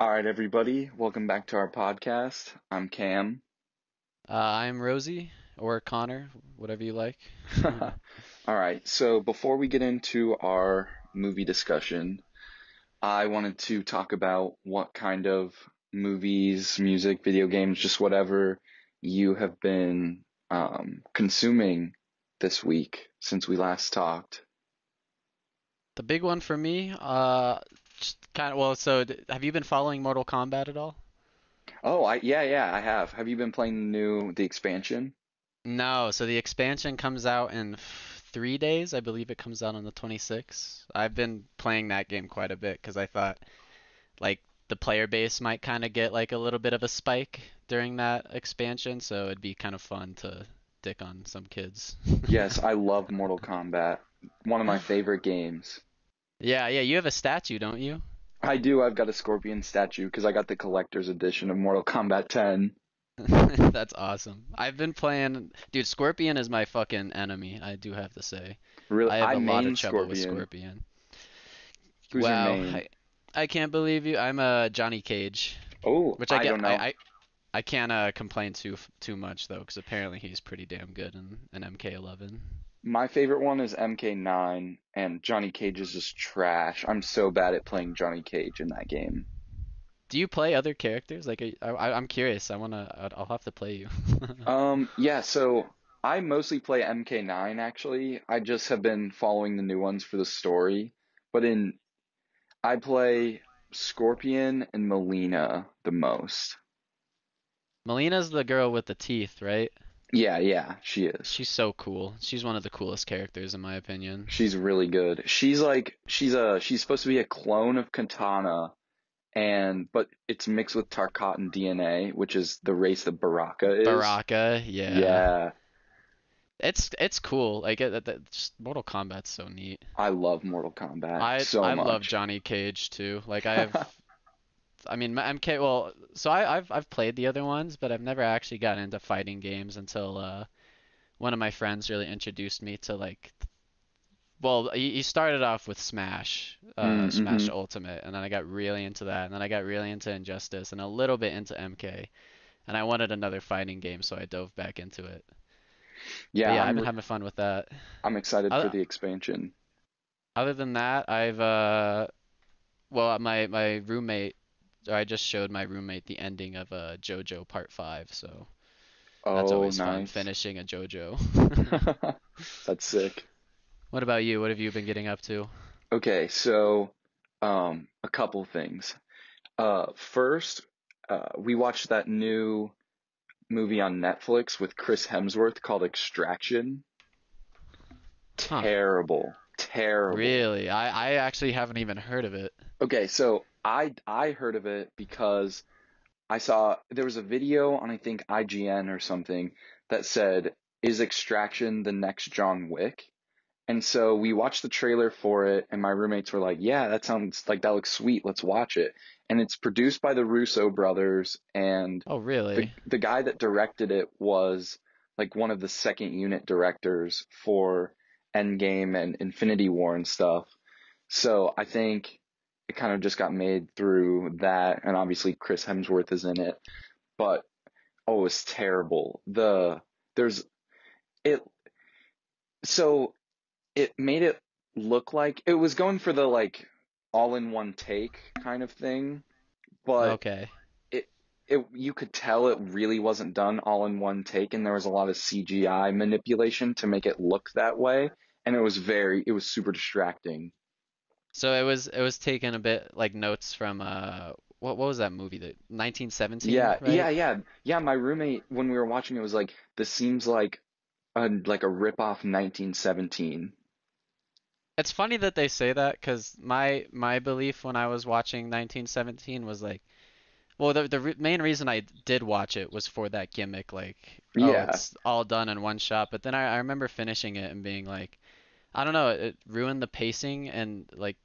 All right, everybody, welcome back to our podcast. I'm Cam. Uh, I'm Rosey or Connor, whatever you like. All right, so before we get into our movie discussion, I wanted to talk about what kind of movies, music, video games, just whatever you have been um, consuming this week since we last talked. The big one for me, uh, kind of well. So, have you been following Mortal Kombat at all? Oh, I yeah, yeah, I have. Have you been playing the new the expansion? No. So the expansion comes out in f- three days. I believe it comes out on the 26th. I've been playing that game quite a bit because I thought like the player base might kind of get like a little bit of a spike during that expansion, so it'd be kind of fun to dick on some kids. Yes, I love Mortal Kombat. One of my favorite games. Yeah, yeah. You have a statue, don't you? I do. I've got a scorpion statue because I got the collector's edition of Mortal Kombat 10. That's awesome. I've been playing, dude, Scorpion is my fucking enemy, I do have to say. Really, I have I a lot of trouble with Scorpion. Scorpion. Who's Wow? I, I can't believe you. I'm a Johnny Cage, Oh, which I get. don't know. I, I, I can't uh, complain too too much though, because apparently he's pretty damn good in an MK11. My favorite one is MK9, and Johnny Cage is just trash. I'm so bad at playing Johnny Cage in that game. Do you play other characters? Like, I, I, I'm curious. I wanna. I'll have to play you. Um, yeah, so I mostly play MK9 actually. I just have been following the new ones for the story. But in I play Scorpion and Mileena the most. Mileena's the girl with the teeth, right? Yeah, yeah, she is. She's so cool. She's one of the coolest characters in my opinion. She's really good. She's like she's a she's supposed to be a clone of Katana and but it's mixed with Tarkatan DNA, which is the race that Baraka is. Baraka, yeah. Yeah, It's it's cool. Like it, it, it- just Mortal Kombat's so neat. I love Mortal Kombat I so I much. love Johnny Cage too. Like I have I mean MK well, so I I've I've played the other ones, but I've never actually gotten into fighting games until uh one of my friends really introduced me to like well, he, started off with Smash, uh Mm, Smash mhm. Ultimate, and then I got really into that, and then I got really into Injustice and a little bit into MK. And I wanted another fighting game, so I dove back into it. But Yeah, yeah, I've I'm been having fun with that. I'm excited for the expansion. other than that, I've uh, well, my my roommate, or I just showed my roommate the ending of uh JoJo Part Five, so that's Oh, always fun finishing a JoJo. That's sick. What about you? What have you been getting up to? Okay, so um, a couple things. Uh, first, uh, we watched that new movie on Netflix with Chris Hemsworth called Extraction. Huh. Terrible, terrible. Really? I I actually haven't even heard of it. Okay, so I I heard of it because I saw there was a video on I think IGN or something that said, "Is Extraction the next John Wick?" And so we watched the trailer for it, and my roommates were like, "Yeah, that sounds like that looks sweet. Let's watch it." And it's produced by the Russo brothers, and Oh, the really? the guy that directed it was like one of the second unit directors for Endgame and Infinity War and stuff. So I think it kind of just got made through that, and obviously Chris Hemsworth is in it. But oh, it's terrible. The there's it so it made it look like it was going for the like all in one take kind of thing, but Okay. it it you could tell it really wasn't done all in one take and there was a lot of CGI manipulation to make it look that way and it was very it was super distracting. So it was it was taken a bit like notes from uh what what was that movie that 1917, Yeah, yeah, yeah. Yeah, my roommate when we were watching it was like this seems like a like a rip off 1917. It's funny that they say that because my my belief when I was watching 1917 was like, well, the the re main reason I did watch it was for that gimmick, like, oh, Yeah. it's all done in one shot. But then I, I remember finishing it and being like, I don't know, it ruined the pacing and like,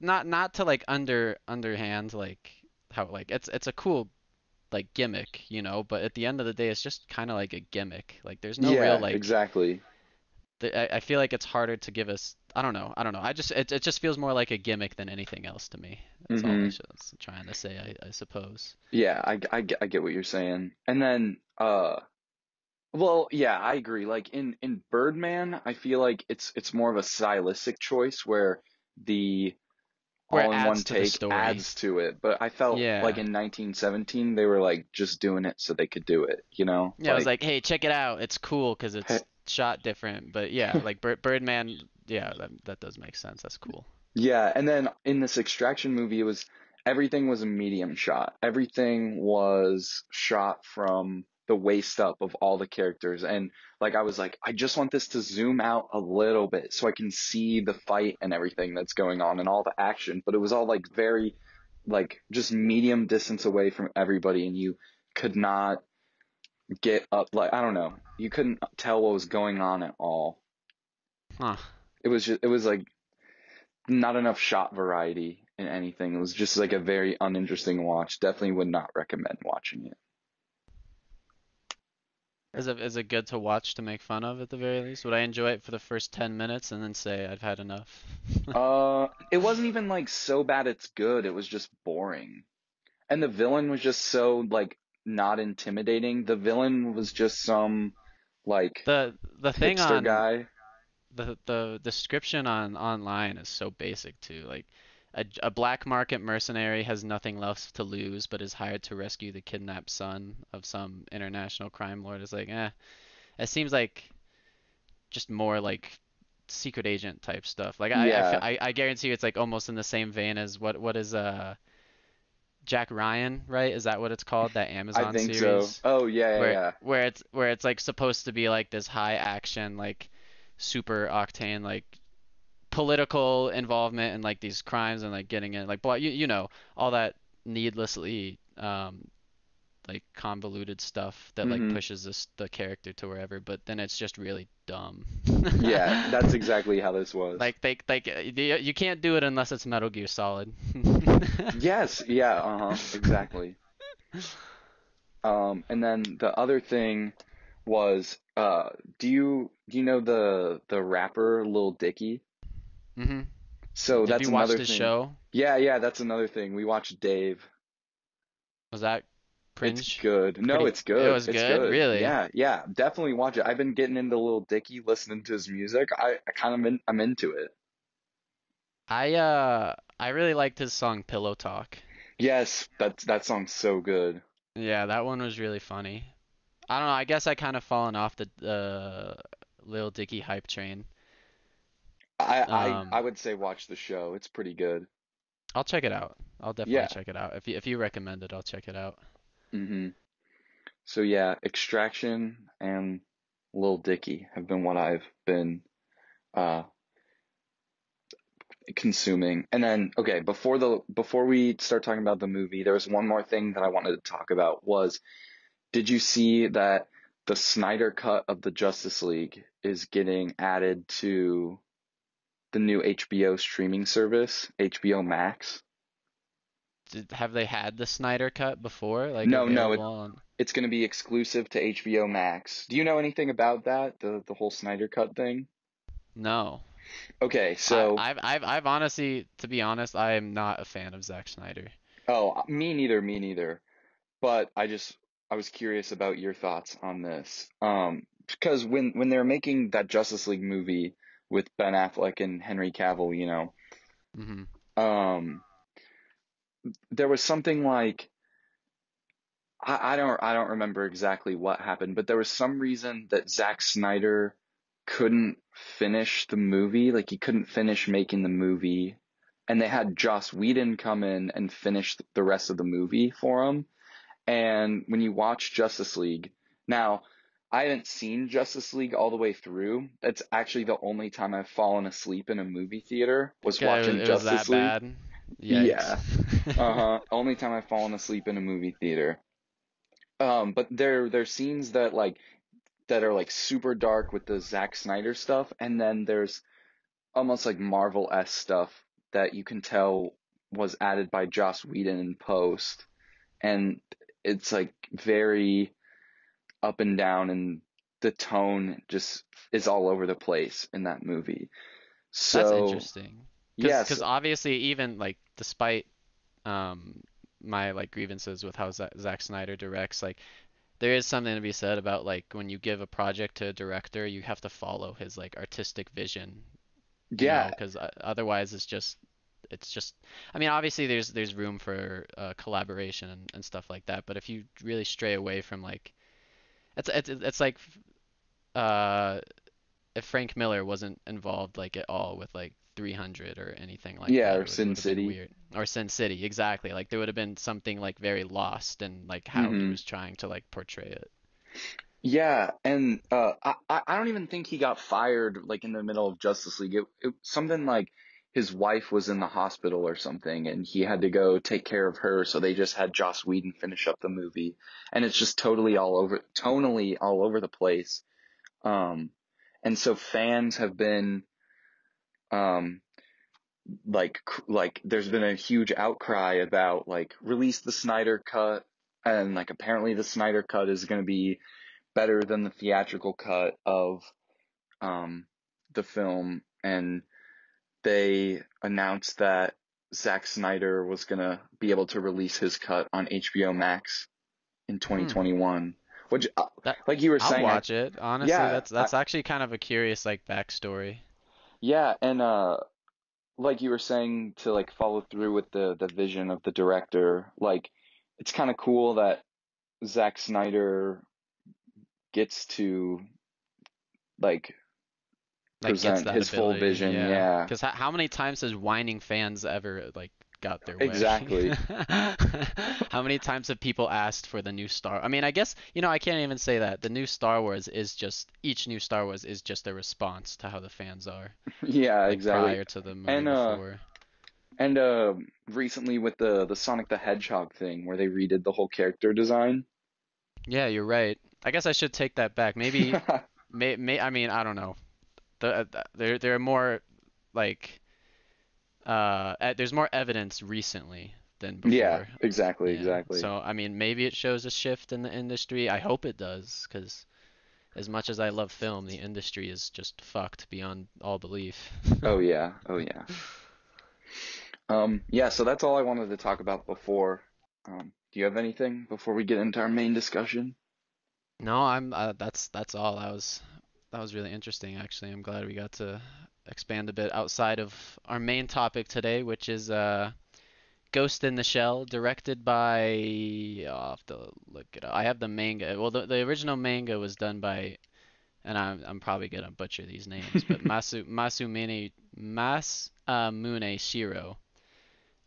not not to like under underhand like how like it's it's a cool like gimmick, you know, but at the end of the day, it's just kind of like a gimmick. Like, there's no real Yeah, like exactly. I, I feel like it's harder to give us I don't know. I don't know. I just it it just feels more like a gimmick than anything else to me. That's all I was trying to say, I, I suppose. Yeah, I, I, I get what you're saying. And then, uh, well, yeah, I agree. Like in in Birdman, I feel like it's it's more of a stylistic choice where the Where it all in one adds to the take story. adds to it. But I felt like in 1917 they were like just doing it so they could do it, you know? Yeah, I was like, hey, check it out. It's cool because it's shot different. But yeah, like Bird, Birdman, yeah, that, that does make sense. That's cool. Yeah, and then in this extraction movie, it was everything was a medium shot. Everything was shot from the waist up of all the characters. And like I was like, I just want this to zoom out a little bit so I can see the fight and everything that's going on and all the action. But it was all like very like just medium distance away from everybody and you could not get up like I don't know. You couldn't tell what was going on at all. Huh. It was just it was like not enough shot variety in anything. It was just like a very uninteresting watch. Definitely would not recommend watching it. Is it is it good to watch to make fun of at the very least? Would I enjoy it for the first 10 minutes and then say I've had enough? Uh, it wasn't even like so bad it's good. It was just boring. And the villain was just so like not intimidating. The villain was just some like The the thing on guy. the the description on online is so basic too. Like a, a black market mercenary has nothing left to lose, but is hired to rescue the kidnapped son of some international crime lord. It's like, eh, it seems like just more like secret agent type stuff. Like I I, Yeah. fe- I, I guarantee you it's like almost in the same vein as what what is uh Jack Ryan, right? Is that what it's called? That Amazon I think so. Oh yeah, yeah, where yeah. where it's where it's like supposed to be like this high action like super octane like political involvement and like these crimes and like getting in like blah you you know all that needlessly um like convoluted stuff that like Mhm. pushes this the character to wherever but then it's just really dumb Yeah, that's exactly how this was. like they like you you can't do it unless it's Metal Gear Solid Yes, yeah, uh-huh, exactly. Um, and then the other thing was, uh, do you do you know the the rapper Lil Dicky? Hmm So Did that's another the thing. show? Yeah, yeah, that's another thing. We watched Dave. Was that It's cringe? good. No, it's good. it was It's good? Really? Yeah, yeah, definitely watch it. I've been getting into Lil Dicky, listening to his music. I, I kind of in, I'm into it. I uh I really liked his song Pillow Talk. Yes, that that song's so good. Yeah, that one was really funny. I don't know, I guess I kind of fallen off the uh Lil Dicky hype train. I Um, I I would say watch the show. It's pretty good. I'll check it out. I'll definitely Yeah. check it out. If you if you recommend it, I'll check it out. hmm So yeah, Extraction and Lil Dicky have been what I've been uh consuming. And then okay, before the before we start talking about the movie, there was one more thing that I wanted to talk about was did you see that the Snyder cut of the Justice League is getting added to the new HBO streaming service, HBO Max? Did, have they had the Snyder cut before? Like No, no, it- on... It's going to be exclusive to HBO Max. Do you know anything about that? The the whole Snyder cut thing? No. Okay, so I, I've I've I've honestly, to be honest, I am not a fan of Zack Snyder. oh, me neither, me neither. But I just I was curious about your thoughts on this. Um, because when when they were making that Justice League movie with Ben Affleck and Henry Cavill, you know, hmm um, there was something like I, I don't I don't remember exactly what happened, but there was some reason that Zack Snyder couldn't finish the movie, like he couldn't finish making the movie, and they had Joss Whedon come in and finish the rest of the movie for him. And when you watch Justice League, now I haven't seen Justice League all the way through. That's actually the only time I've fallen asleep in a movie theater was Okay, watching it was Justice that League. bad. Yeah. Uh-huh. Only time I've fallen asleep in a movie theater. Um, but there there's scenes that like that are like super dark with the Zack Snyder stuff, and then there's almost like Marvel s stuff that you can tell was added by Joss Whedon in post. And it's like very up and down and the tone just is all over the place in that movie. So That's interesting. Cause, yes, 'cause obviously even like despite um my like grievances with how Za- Zack Snyder directs, like there is something to be said about like when you give a project to a director, you have to follow his like artistic vision, yeah, because otherwise it's just it's just I mean obviously there's there's room for uh, collaboration and, and stuff like that, but if you really stray away from like it's it's it's like uh if Frank Miller wasn't involved like at all with like 300 or anything like yeah, that, or Sin would have been City. weird. Or Sin City, exactly. Like there would have been something like very lost and like how he hmm was trying to like portray it. Yeah, and uh, I I I don't even think he got fired like in the middle of Justice League. It, it something like his wife was in the hospital or something, and he had to go take care of her, so they just had Joss Whedon finish up the movie, and it's just totally all over, tonally all over the place. Um, and so fans have been um like like there's been a huge outcry about like release the Snyder cut, and like apparently the Snyder cut is going to be better than the theatrical cut of um, the film, and they announced that Zack Snyder was gonna be able to release his cut on HBO Max in Hmm. 2021. Which, uh, That like you were I'll saying, I, watch it. Honestly, yeah, that's I, that's actually kind of a curious like backstory. yeah, and uh, like you were saying to like follow through with the the vision of the director, like it's kind of cool that Zack Snyder gets to like present that his full vision. Yeah. Yeah, Because how, how many times has whining fans ever like got their way? exactly. How many times have people asked for the new Star? I mean, I guess, you know, I can't even say that. The new Star Wars is just each new Star Wars is just a response to how the fans are, Yeah, like exactly. prior to the movie And uh before. and uh recently with the the Sonic the Hedgehog thing where they redid the whole character design. Yeah, you're right. I guess I should take that back. Maybe, may, may, I mean, I don't know. The, uh, th- there, there are more like, uh, there's more evidence recently than before. Yeah, exactly, Yeah. exactly. So, I mean, maybe it shows a shift in the industry. I hope it does, because as much as I love film, the industry is just fucked beyond all belief. Oh yeah, oh yeah. Um yeah, so that's all I wanted to talk about before. Um do you have anything before we get into our main discussion? No, I'm uh, that's that's all. I was that was really interesting actually. I'm glad we got to expand a bit outside of our main topic today, which is uh Ghost in the Shell, directed by I'll have to look it up. I have the manga. Well, the the original manga was done by and I'm I'm probably gonna butcher these names, but Masu Masumine Masamune Shiro.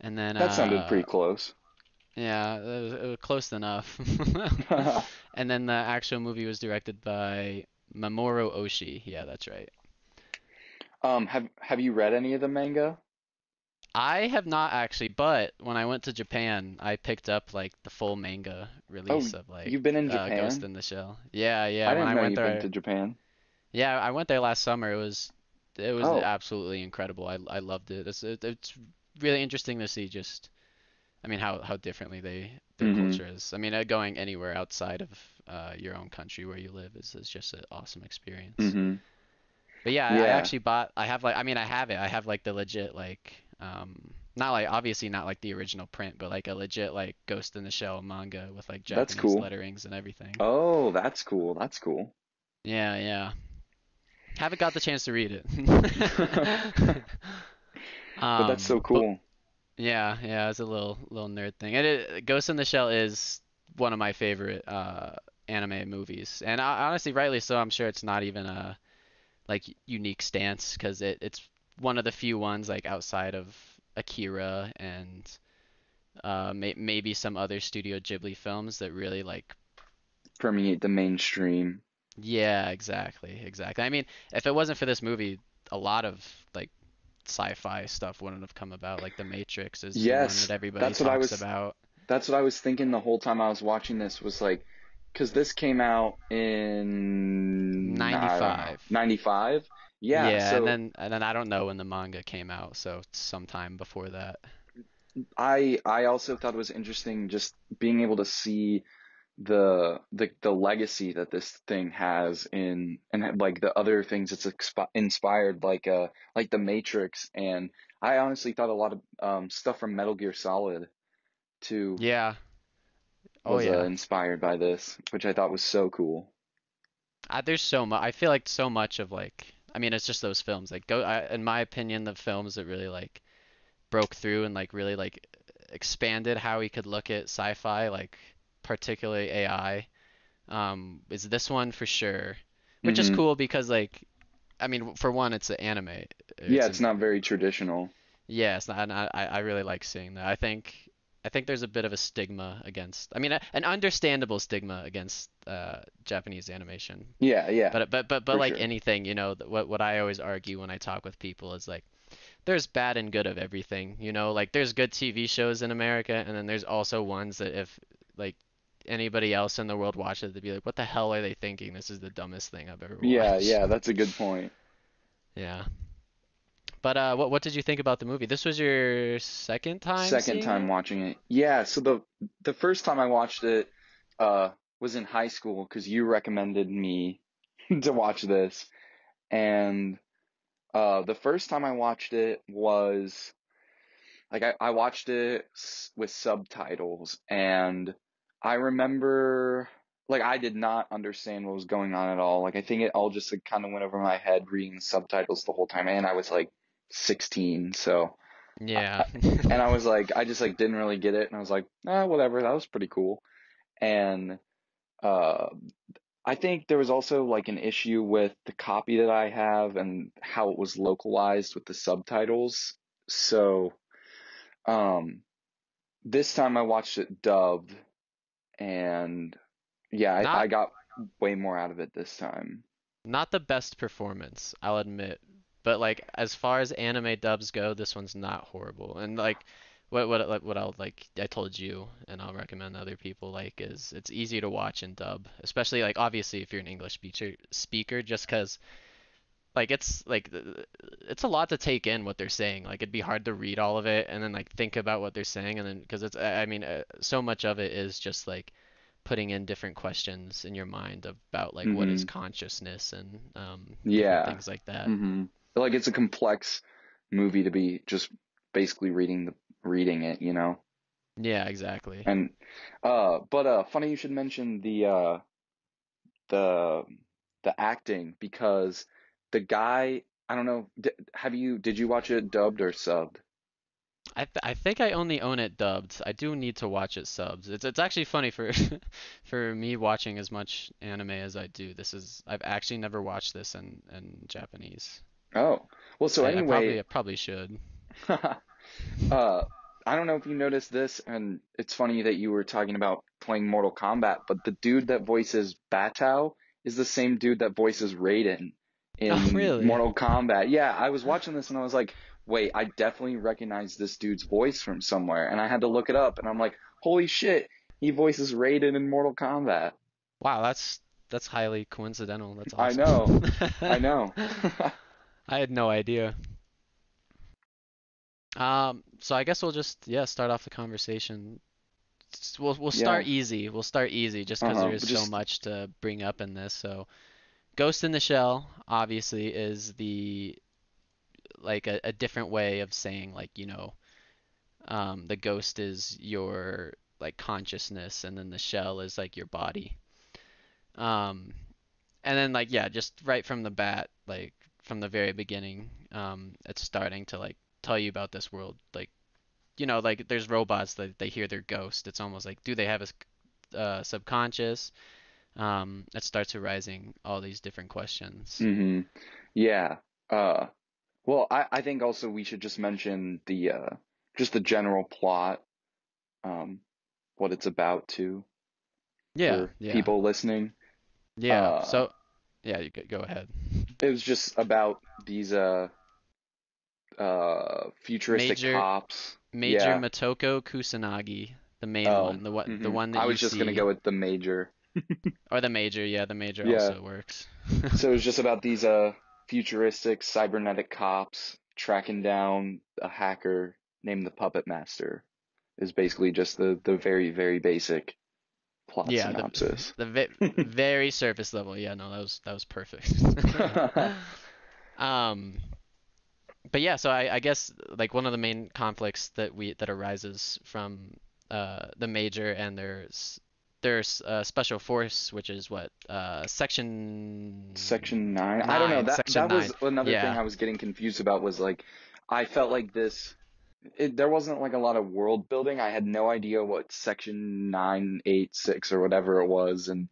And then That sounded uh pretty close. yeah, it was, it was close enough. And then the actual movie was directed by Mamoru Oshii. Yeah, that's right. Um have have you read any of the manga? I have not actually, but when I went to Japan, I picked up like the full manga Oh, release of like you've been in uh, Ghost in the Shell. Yeah, yeah. I didn't I know went you've been to Japan. yeah, I went there last summer. It was it was Oh, absolutely incredible. I I loved it. It's it, it's really interesting to see just I mean how how differently they their hmm culture is. I mean, uh, going anywhere outside of uh, your own country where you live is is just an awesome experience. hmm But yeah, I I actually bought. I have like. I mean, I have it. I have like the legit like. Um, not like obviously not like the original print, but like a legit like Ghost in the Shell manga with like Japanese cool. letterings and everything. Oh, that's cool. That's cool. Yeah, yeah. Haven't got the chance to read it. But that's so Um, cool. Yeah, yeah, it's a little little nerd thing. And it, Ghost in the Shell is one of my favorite uh anime movies, and I, honestly, rightly so. I'm sure it's not even a like unique stance because it, it's one of the few ones like outside of Akira and uh may, maybe some other Studio Ghibli films that really like Permeate the mainstream. yeah exactly exactly I mean if it wasn't for this movie a lot of like sci-fi stuff wouldn't have come about. Like The Matrix is the one Yes, that everybody that's what I was about. That's what I was thinking the whole time I was watching this was like because this came out in I don't know. 95 95 yeah yeah and then and then I don't know when the manga came out so sometime before that. I I also thought it was interesting just being able to see the the the legacy that this thing has in and like the other things it's expi- inspired like uh like the Matrix and I honestly thought a lot of um stuff from Metal Gear Solid too Yeah. Oh was uh, yeah. inspired by this, which I thought was so cool. Uh, there's so much. I feel like so much of like. I mean, it's just those films. Like, go. I, in my opinion, the films that really like broke through and like really like expanded how we could look at sci-fi, like particularly AI, um, is this one for sure. Which is hmm cool because like, I mean, for one, it's an anime. Yeah, It's it's an not very traditional. yeah, it's not, and I I I really like seeing that. I think I think there's a bit of a stigma against. I mean, a, an understandable stigma against uh, Japanese animation. Yeah, yeah, But but but but for like sure. anything, you know, what what I always argue when I talk with people is like there's bad and good of everything, you know? Like there's good TV shows in America and then there's also ones that if like anybody else in the world watched it, they'd be like, "What the hell are they thinking? This is the dumbest thing I've ever watched." yeah, yeah, that's a good point. Yeah. But uh what what did you think about the movie? This was your second time Second time it? watching it. Yeah, so the the first time I watched it uh was in high school because you recommended me to watch this. And uh the first time I watched it was like I, I watched it with subtitles and I remember like I did not understand what was going on at all. Like I think it all just like, kind of went over my head reading subtitles the whole time and I was like 16, so Yeah. and I was like, I just like didn't really get it, and I was like, ah, whatever, that was pretty cool. And uh, I think there was also like an issue with the copy that I have and how it was localized with the subtitles. So, um, this time I watched it dubbed, and yeah, I, I got way more out of it this time. not the best performance, I'll admit. But like as far as anime dubs go, this one's not horrible. And like what what what I'll like I told you and I'll recommend other people like is it's easy to watch in dub, especially like obviously if you're an English speaker speaker just 'cause like it's like it's a lot to take in what they're saying. Like it'd be hard to read all of it and then like think about what they're saying and then because it's I mean uh, so much of it is just like putting in different questions in your mind about like what is hmm consciousness and um Yeah. things like that. hmm Like it's a complex movie to be just basically reading the reading it, you know? Yeah, exactly. And uh but uh funny you should mention the uh the the acting because the guy I don't know have you did you watch it dubbed or subbed? I th I think I only own it dubbed. I do need to watch it subs. It's it's actually funny for for me watching as much anime as I do. This is I've actually never watched this in in Japanese. Oh. Well, so I, I probably anyway, I probably should. uh I don't know if you noticed this and it's funny that you were talking about playing Mortal Kombat, but the dude that voices Batou is the same dude that voices Raiden Oh, in really? Mortal Kombat. Yeah, I was watching this and I was like, wait, I definitely recognize this dude's voice from somewhere. And I had to look it up and I'm like, holy shit, he voices Raiden in Mortal Kombat. Wow, that's that's highly coincidental. That's I know. I know. I had no idea. Um, so I guess we'll just yeah start off the conversation. We'll we'll Yeah, start easy. We'll start easy just because uh-huh. there is But so much to bring up in this. So Ghost in the Shell obviously is the like a, a different way of saying like you know um the ghost is your like consciousness and then the shell is like your body. Um and then like yeah just right from the bat like from the very beginning um it's starting to like tell you about this world like you know like there's robots that they hear their ghost. It's almost like do they have a uh, subconscious? Um, it starts arising all these different questions. hmm Yeah. Uh, well, I, I think also we should just mention the uh just the general plot, um, what it's about too, Yeah, for yeah, people listening. yeah. Uh, So yeah, you go go ahead. it was just about these uh uh futuristic Major cops. Major Yeah. Motoko Kusanagi, the main Oh, one, the what the hmm one that I was just gonna go with the major. or the major, yeah, the major Yeah. also works. So it was just about these uh futuristic cybernetic cops tracking down a hacker named the Puppet Master. Is basically just the the very very basic. plot Yeah, the synopsis. the ve very surface level. Yeah, no, that was that was perfect. Um, but yeah, so I, I guess like one of the main conflicts that we that arises from uh the major and there's there's uh, special force, which is what uh section Section nine. I don't know. nine, That section that was nine. another thing I was getting confused about was like I felt like this it, there wasn't like a lot of world building. I had no idea what section nine eight six or whatever it was, and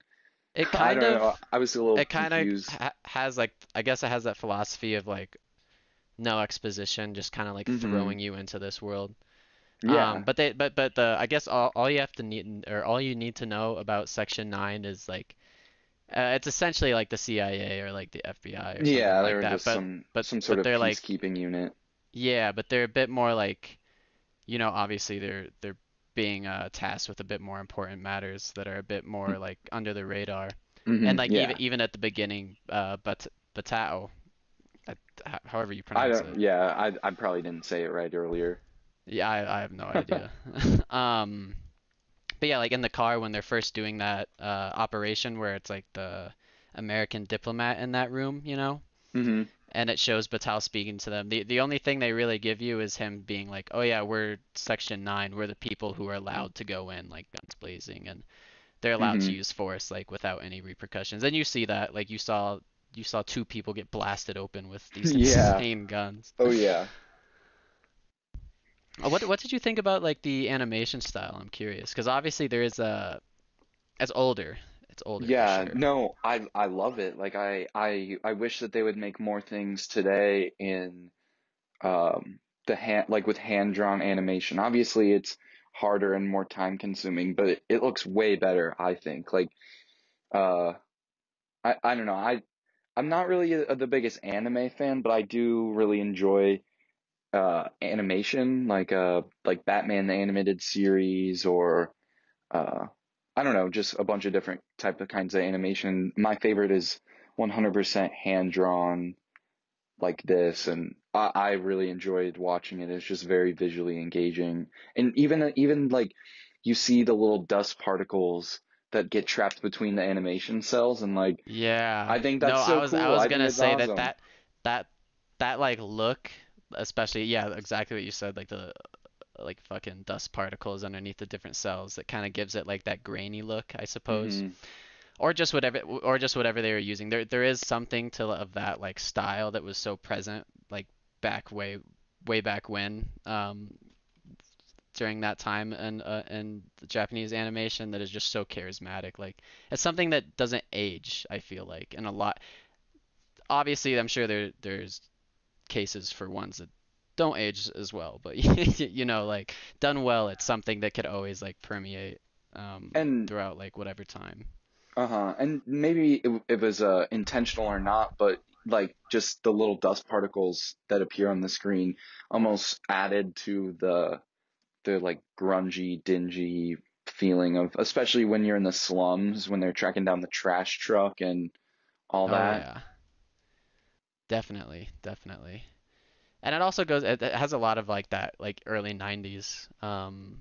It I kind don't of know. I was a little it kind of ha has like I guess it has that philosophy of like no exposition, just kind of like hmm throwing you into this world. Yeah. Um, but they but but the I guess all all you have to need or all you need to know about Section 9 is like uh, it's essentially like the CIA or like the FBI or something Yeah, like they were that. just But some but some but sort of they're like peacekeeping unit. yeah, but they're a bit more like you know obviously they're they're being uh, tasked with a bit more important matters that are a bit more like under the radar. hmm And like Yeah. even even at the beginning, uh, but Batao, however you I pronounce don't. it. Yeah, I I probably didn't say it right earlier. Yeah, I, I have no idea. Um, but yeah, like in the car when they're first doing that uh, operation where it's like the American diplomat in that room, you know, hmm and it shows Batal speaking to them. The the only thing they really give you is him being like, "Oh yeah, we're Section 9. We're the people who are allowed to go in, like guns blazing, and they're allowed to hmm use force like without any repercussions." And you see that, like you saw you saw two people get blasted open with these Yeah. insane guns. Oh yeah. Uh, What what did you think about like the animation style? I'm curious because obviously there is a it's older. It's older Yeah, sure. no, I I love it. Like I I I wish that they would make more things today in um the hand like with hand-drawn animation. Obviously it's harder and more time consuming, but it, it looks way better, I think. Like uh I I don't know. I I'm not really a, the biggest anime fan, but I do really enjoy uh animation like uh like Batman the animated series or uh I don't know, just a bunch of different type of kinds of animation. My favorite is 100% hand drawn like this and I, I really enjoyed watching it. It's just very visually engaging. And even even like you see the little dust particles that get trapped between the animation cels and like Yeah. I think No, that's I so was cool. I was I gonna say that that that that like look, especially yeah, exactly what you said, like the like fucking dust particles underneath the different cels that kind of gives it like that grainy look, I suppose. hmm Or just whatever or just whatever they were using. There there is something to of that like style that was so present like back way way back when um during that time and uh, in the Japanese animation that is just so charismatic. Like it's something that doesn't age, I feel like. And a lot obviously I'm sure there there's cases for ones that don't age as well, but you know, like done well, it's something that could always like permeate um And throughout like whatever time. uh-huh. And maybe it, it was uh intentional or not, but like just the little dust particles that appear on the screen almost added to the the like grungy, dingy feeling of, especially when you're in the slums, when they're tracking down the trash truck and all Oh that. yeah, definitely, definitely. And it also goes, it, it has a lot of like that, like early 90s, um,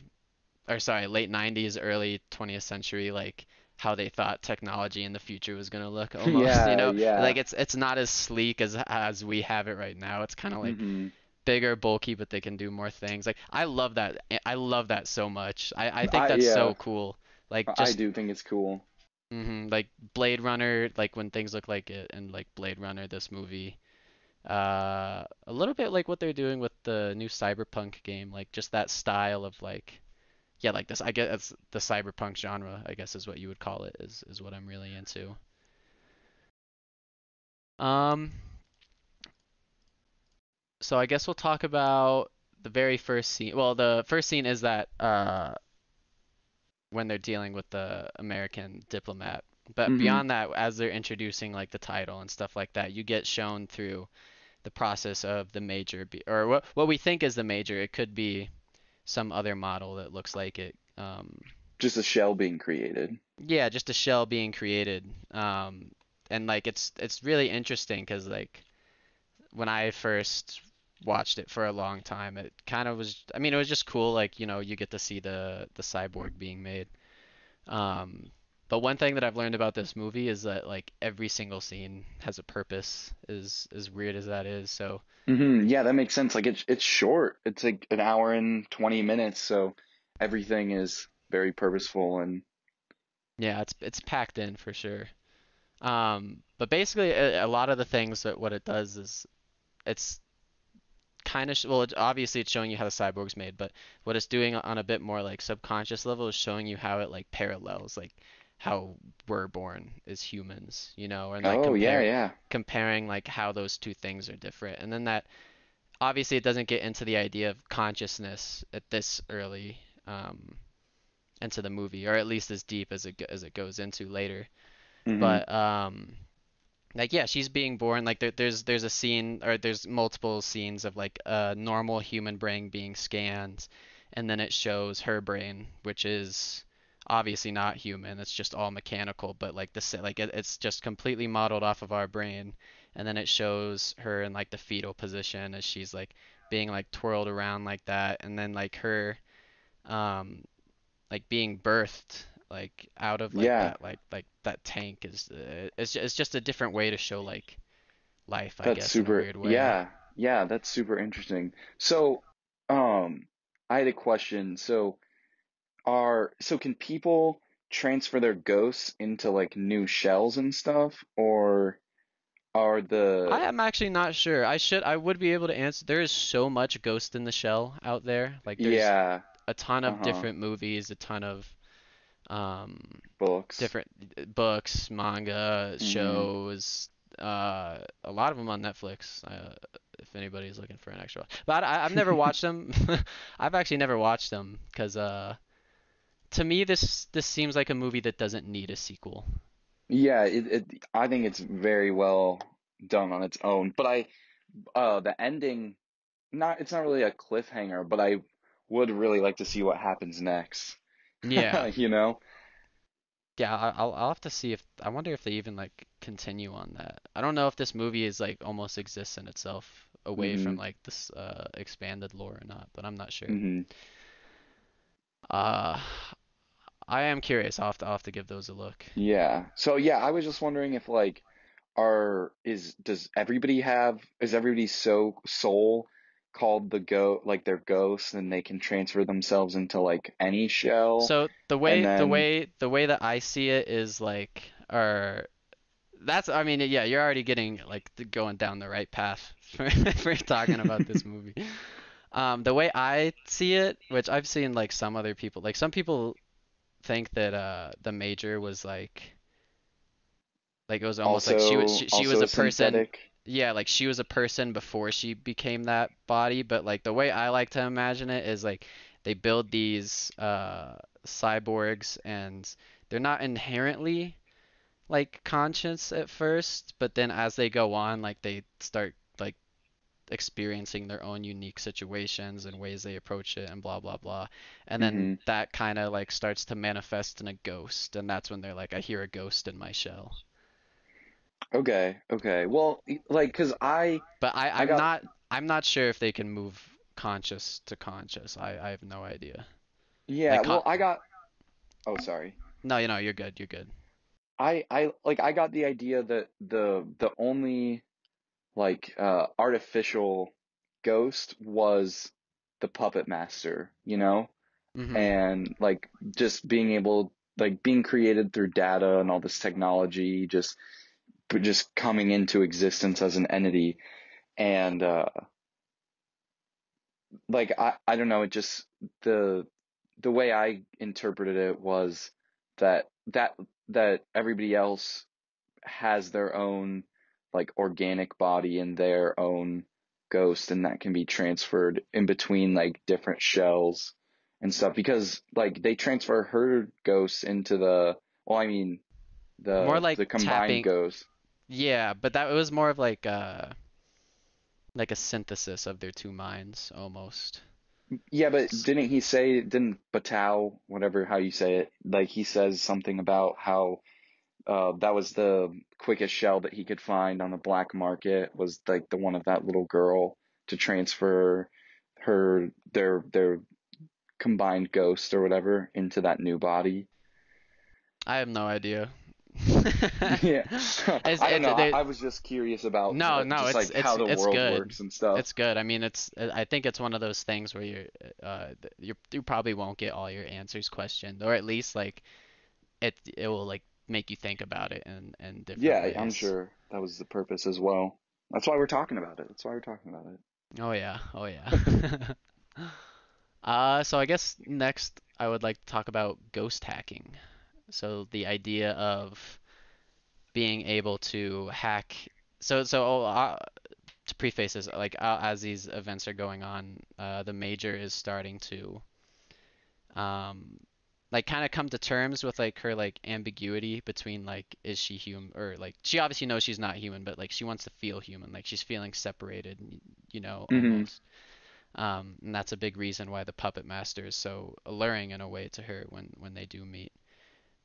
or sorry, late 90s, early 20th century, like how they thought technology in the future was gonna look almost, you know? yeah. Like it's it's not as sleek as as we have it right now. It's kind of like hmm bigger, bulky, but they can do more things. Like I love that. I love that so much. I I think I that's yeah, so cool. Like just, I do think it's cool. Hmm like Blade Runner, like when things look like it, and like Blade Runner, this movie. Uh, a little bit like what they're doing with the new Cyberpunk game, like just that style of like, yeah, like this. I guess the cyberpunk genre, I guess is what you would call it, is is what I'm really into. Um, so I guess we'll talk about the very first scene. Well, the first scene is that uh when they're dealing with the American diplomat. But hmm beyond that, as they're introducing like the title and stuff like that, you get shown through the process of the major be or what what we think is the major. It could be some other model that looks like it. Um, Just a shell being created. yeah, just a shell being created. Um, and like it's it's really interesting because like when I first watched it for a long time, it kind of was. I mean, it was just cool. Like you know, you get to see the the cyborg being made. Um, but one thing that I've learned about this movie is that like every single scene has a purpose, as as weird as that is. So hmm Yeah, that makes sense. Like it's it's short. It's like an hour and 20 minutes, so everything is very purposeful and yeah, it's it's packed in for sure. Um, but basically, a, a lot of the things that what it does is it's kind of sh well, it, obviously it's showing you how the cyborg's made, but what it's doing on a bit more like subconscious level is showing you how it like parallels like how we're born as humans, you know, and like oh yeah, compare yeah. comparing like how those two things are different. And then that obviously it doesn't get into the idea of consciousness at this early um into the movie, or at least as deep as it as it goes into later. hmm But um like yeah, she's being born like there, there's there's a scene or there's multiple scenes of like a normal human brain being scanned and then it shows her brain which is obviously not human. It's just all mechanical, but like this like it, it's just completely modeled off of our brain and then it shows her in like the fetal position as she's like being like twirled around like that and then like her um like being birthed like out of like Yeah, that like like that tank is uh, it's it's just a different way to show like life, I that's guess, super. weird way. Yeah, yeah, that's super interesting. So, um, I had a question. So, are so can people transfer their ghosts into like new shells and stuff, or are the I am actually not sure. I should I would be able to answer. There is so much Ghost in the Shell out there. Like there's yeah, a ton of uh-huh, different movies, a ton of um books? different books, manga, hmm shows, uh, a lot of them on Netflix. Uh, if anybody's looking for an extra, but I, I've never watched them. I've actually never watched them because uh, to me this this seems like a movie that doesn't need a sequel. Yeah, it, it I think it's very well done on its own. But I uh the ending not it's not really a cliffhanger, but I would really like to see what happens next. Yeah, You know? yeah. I'll I'll have to see if I wonder if they even like continue on that. I don't know if this movie is like almost exists in itself away from hmm like this uh expanded lore or not, but I'm not sure. hmm Uh, I am curious. I'll have to, I'll have to give those a look. Yeah. So yeah, I was just wondering if like are is does everybody have is everybody so soul called the go like they're ghosts and they can transfer themselves into like any shell So the way the way the way that I see it is like, or that's I mean yeah, you're already getting like going down the right path for for talking about this movie. Um, the way I see it, which I've seen like some other people, like some people think that uh the Major was like like it was almost like she was she, she was a a person synthetic. Yeah, like she was a person before she became that body, but like the way I like to imagine it is like they build these uh cyborgs and they're not inherently like conscious at first, but then as they go on, like they start like experiencing their own unique situations and ways they approach it and blah blah blah. And then hmm that kind of like starts to manifest in a ghost, and that's when they're like, I hear a ghost in my shell. Okay, okay. Well, like, cause I, But I, I I'm got, not I'm not sure if they can move conscious to conscious. I, I have no idea. yeah. Like con Well, I got. Oh, sorry. no, you know, you're good, you're good. I, I like, I got the idea that the the only like uh artificial ghost was the puppet master, you know, hmm and like just being able, like being created through data and all this technology, just just coming into existence as an entity, and uh like I I don't know, it just the the way I interpreted it was that that that everybody else has their own like organic body and their own ghost and that can be transferred in between like different shells and stuff. Because like they transfer her ghost into the well I mean the More like the combined tapping. ghost Yeah, but that it was more of like uh like a synthesis of their two minds almost. yeah but didn't he say didn't Batal whatever how you say it like he says something about how Uh, that was the quickest shell that he could find on the black market was like the one of that little girl to transfer her their their combined ghost or whatever into that new body. I have no idea. Yeah. It's- I don't it's- know. I, they- I was just curious about No, like, no, just it's- like how the it's- it's world good. works and stuff. It's good. I mean, it's. I think it's one of those things where you're, uh, you you probably won't get all your answers questioned, or at least like, it it will like make you think about it and in different Yeah, I'm sure that was the purpose as well. That's why we're talking about it. That's why we're talking about it. Oh yeah, oh yeah. Uh, so I guess next I would like to talk about ghost hacking. So the idea of being able to hack. So so uh, to preface this, like uh, as these events are going on, uh, the major is starting to um like kind of come to terms with like her like ambiguity between like is she human or like she obviously knows she's not human, but like she wants to feel human, like she's feeling separated, you know, Mhm. almost. Um, and that's a big reason why the puppet master is so alluring in a way to her when when they do meet.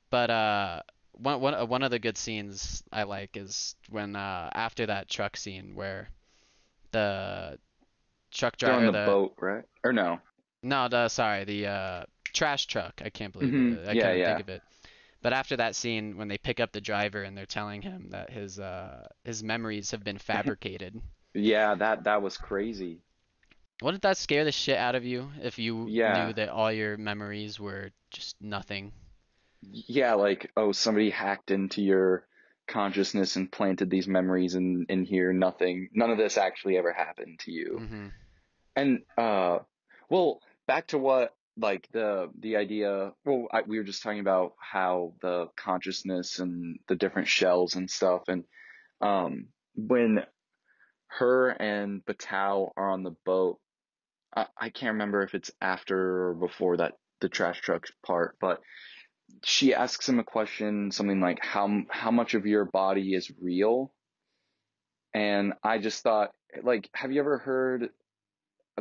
But uh, one one uh, one of the good scenes I like is when uh after that truck scene where the truck driver the the boat, right? Or no? no the sorry the uh trash truck I can't believe Mhm. it I Yeah, couldn't yeah. think of it. But after that scene when they pick up the driver and they're telling him that his uh his memories have been fabricated. Yeah, that that was crazy. Wouldn't that scare the shit out of you if you Yeah. knew that all your memories were just nothing? Yeah, like oh, somebody hacked into your consciousness and planted these memories in in here. Nothing, none of this actually ever happened to you. hmm And uh, well, back to what like the the idea. Well, I, we were just talking about how the consciousness and the different shells and stuff, and um, when her and Batou are on the boat, I, I can't remember if it's after or before that the trash truck part, but she asks him a question, something like how how much of your body is real? And I just thought, like, have you ever heard?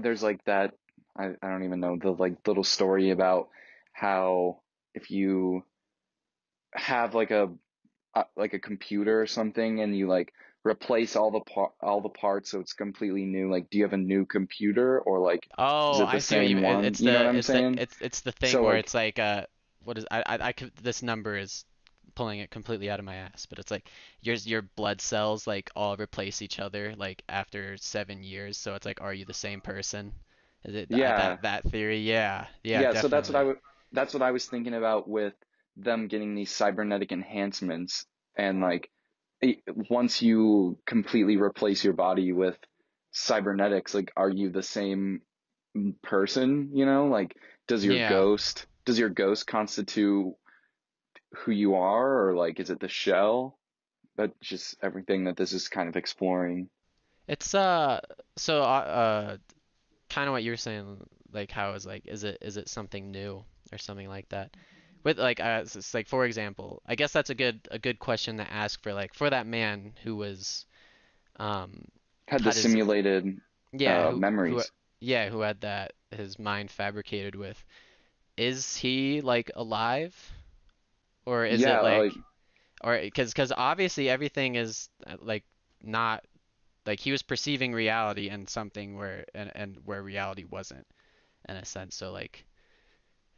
There's like that. I, I don't even know the like little story about how if you have like a uh, like a computer or something and you like replace all the par- all the parts so it's completely new like do you have a new computer or like Oh, it the I see what you same mean. one? It's You the know what I'm it's the it's it's the thing So, where like- it's like uh what is I I, I could this number is pulling it completely out of my ass, but it's like your your blood cells like all replace each other like after seven years, so it's like are you the same person? Is it Yeah. that that theory? Yeah, yeah, yeah, so that's what I would that's what I was thinking about with them getting these cybernetic enhancements and like once you completely replace your body with cybernetics like are you the same person you know like does your Yeah. ghost does your ghost constitute who you are or like is it the shell? That's just everything that this is kind of exploring. It's uh so uh, uh kind of what you were saying like how is like is it is it something new or something like that? With like uh it's it's like for example I guess that's a good a good question to ask for like for that man who was um had the simulated yeah uh, who, who memories. Yeah who had that his mind fabricated with is he like alive? Or is yeah it like like or because because obviously everything is uh, like not like he was perceiving reality and something where and, and where reality wasn't in a sense. So like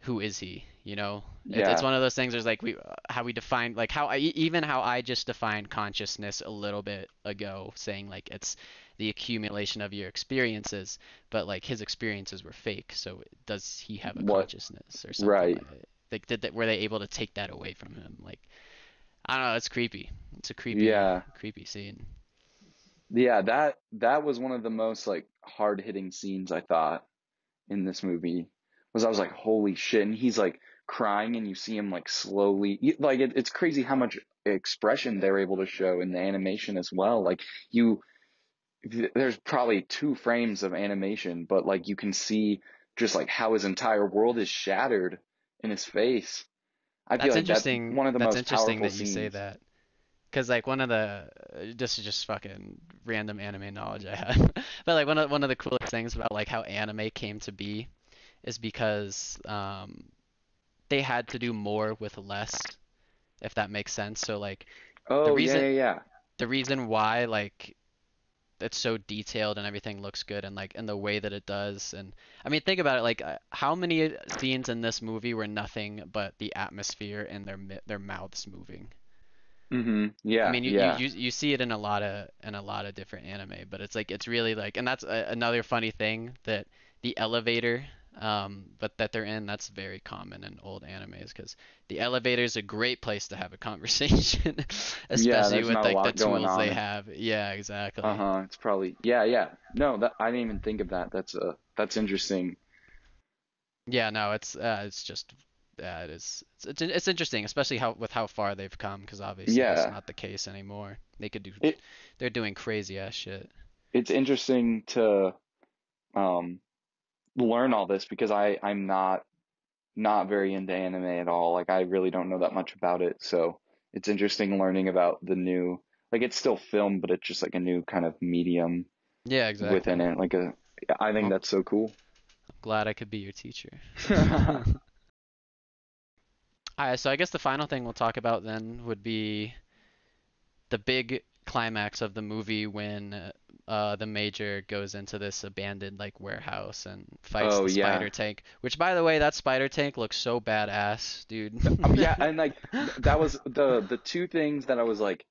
who is he you know? It's, it's one of those things there's like we uh, how we define like how I even how I just defined consciousness a little bit ago saying like it's the accumulation of your experiences but like his experiences were fake so does he have a What- consciousness or something right. like, like did that were they able to take that away from him like I don't know it's creepy it's a creepy Yeah. creepy scene Yeah, that that was one of the most like hard hitting scenes I thought in this movie. Was I was like, holy shit, and he's like crying, and you see him like slowly, like it, it's crazy how much expression they're able to show in the animation as well. Like you, there's probably two frames of animation, but like you can see just like how his entire world is shattered in his face. I feel That's like interesting. that's one of the That's most interesting powerful that you say that. Cause like one of the uh, this is just fucking random anime knowledge I have. But like one of one of the coolest things about like how anime came to be is because um they had to do more with less, if that makes sense. So like Oh, the reason- yeah, yeah, yeah. the reason why like it's so detailed and everything looks good and like in the way that it does and I mean think about it like uh, how many scenes in this movie were nothing but the atmosphere and their their mouths moving. mm-hmm. Yeah, I mean you, yeah. you you you see it in a lot of in a lot of different anime, but it's like it's really like and that's a, another funny thing that the elevator um but that they're in that's very common in old animes because the elevator is a great place to have a conversation especially there's with like the tools they have yeah exactly Uh-huh. It's probably yeah, yeah. No, that I didn't even think of that. That's uh that's interesting. yeah no it's uh it's just yeah it is it's it's, it's interesting especially how with how far they've come because obviously that's Yeah. not the case anymore they could do It they're doing crazy ass shit it's interesting to um learn all this because I I'm not not very into anime at all. Like I really don't know that much about it. So it's interesting learning about the new like it's still film, but it's just like a new kind of medium yeah exactly within it. Like a I think that's so cool. I'm glad I could be your teacher Alright, so I guess the final thing we'll talk about then would be the big climax of the movie when uh, the major goes into this abandoned like warehouse and fights Oh the yeah. spider tank. Which, by the way, that spider tank looks so badass, dude. Um, yeah, and like that was the the two things that I was like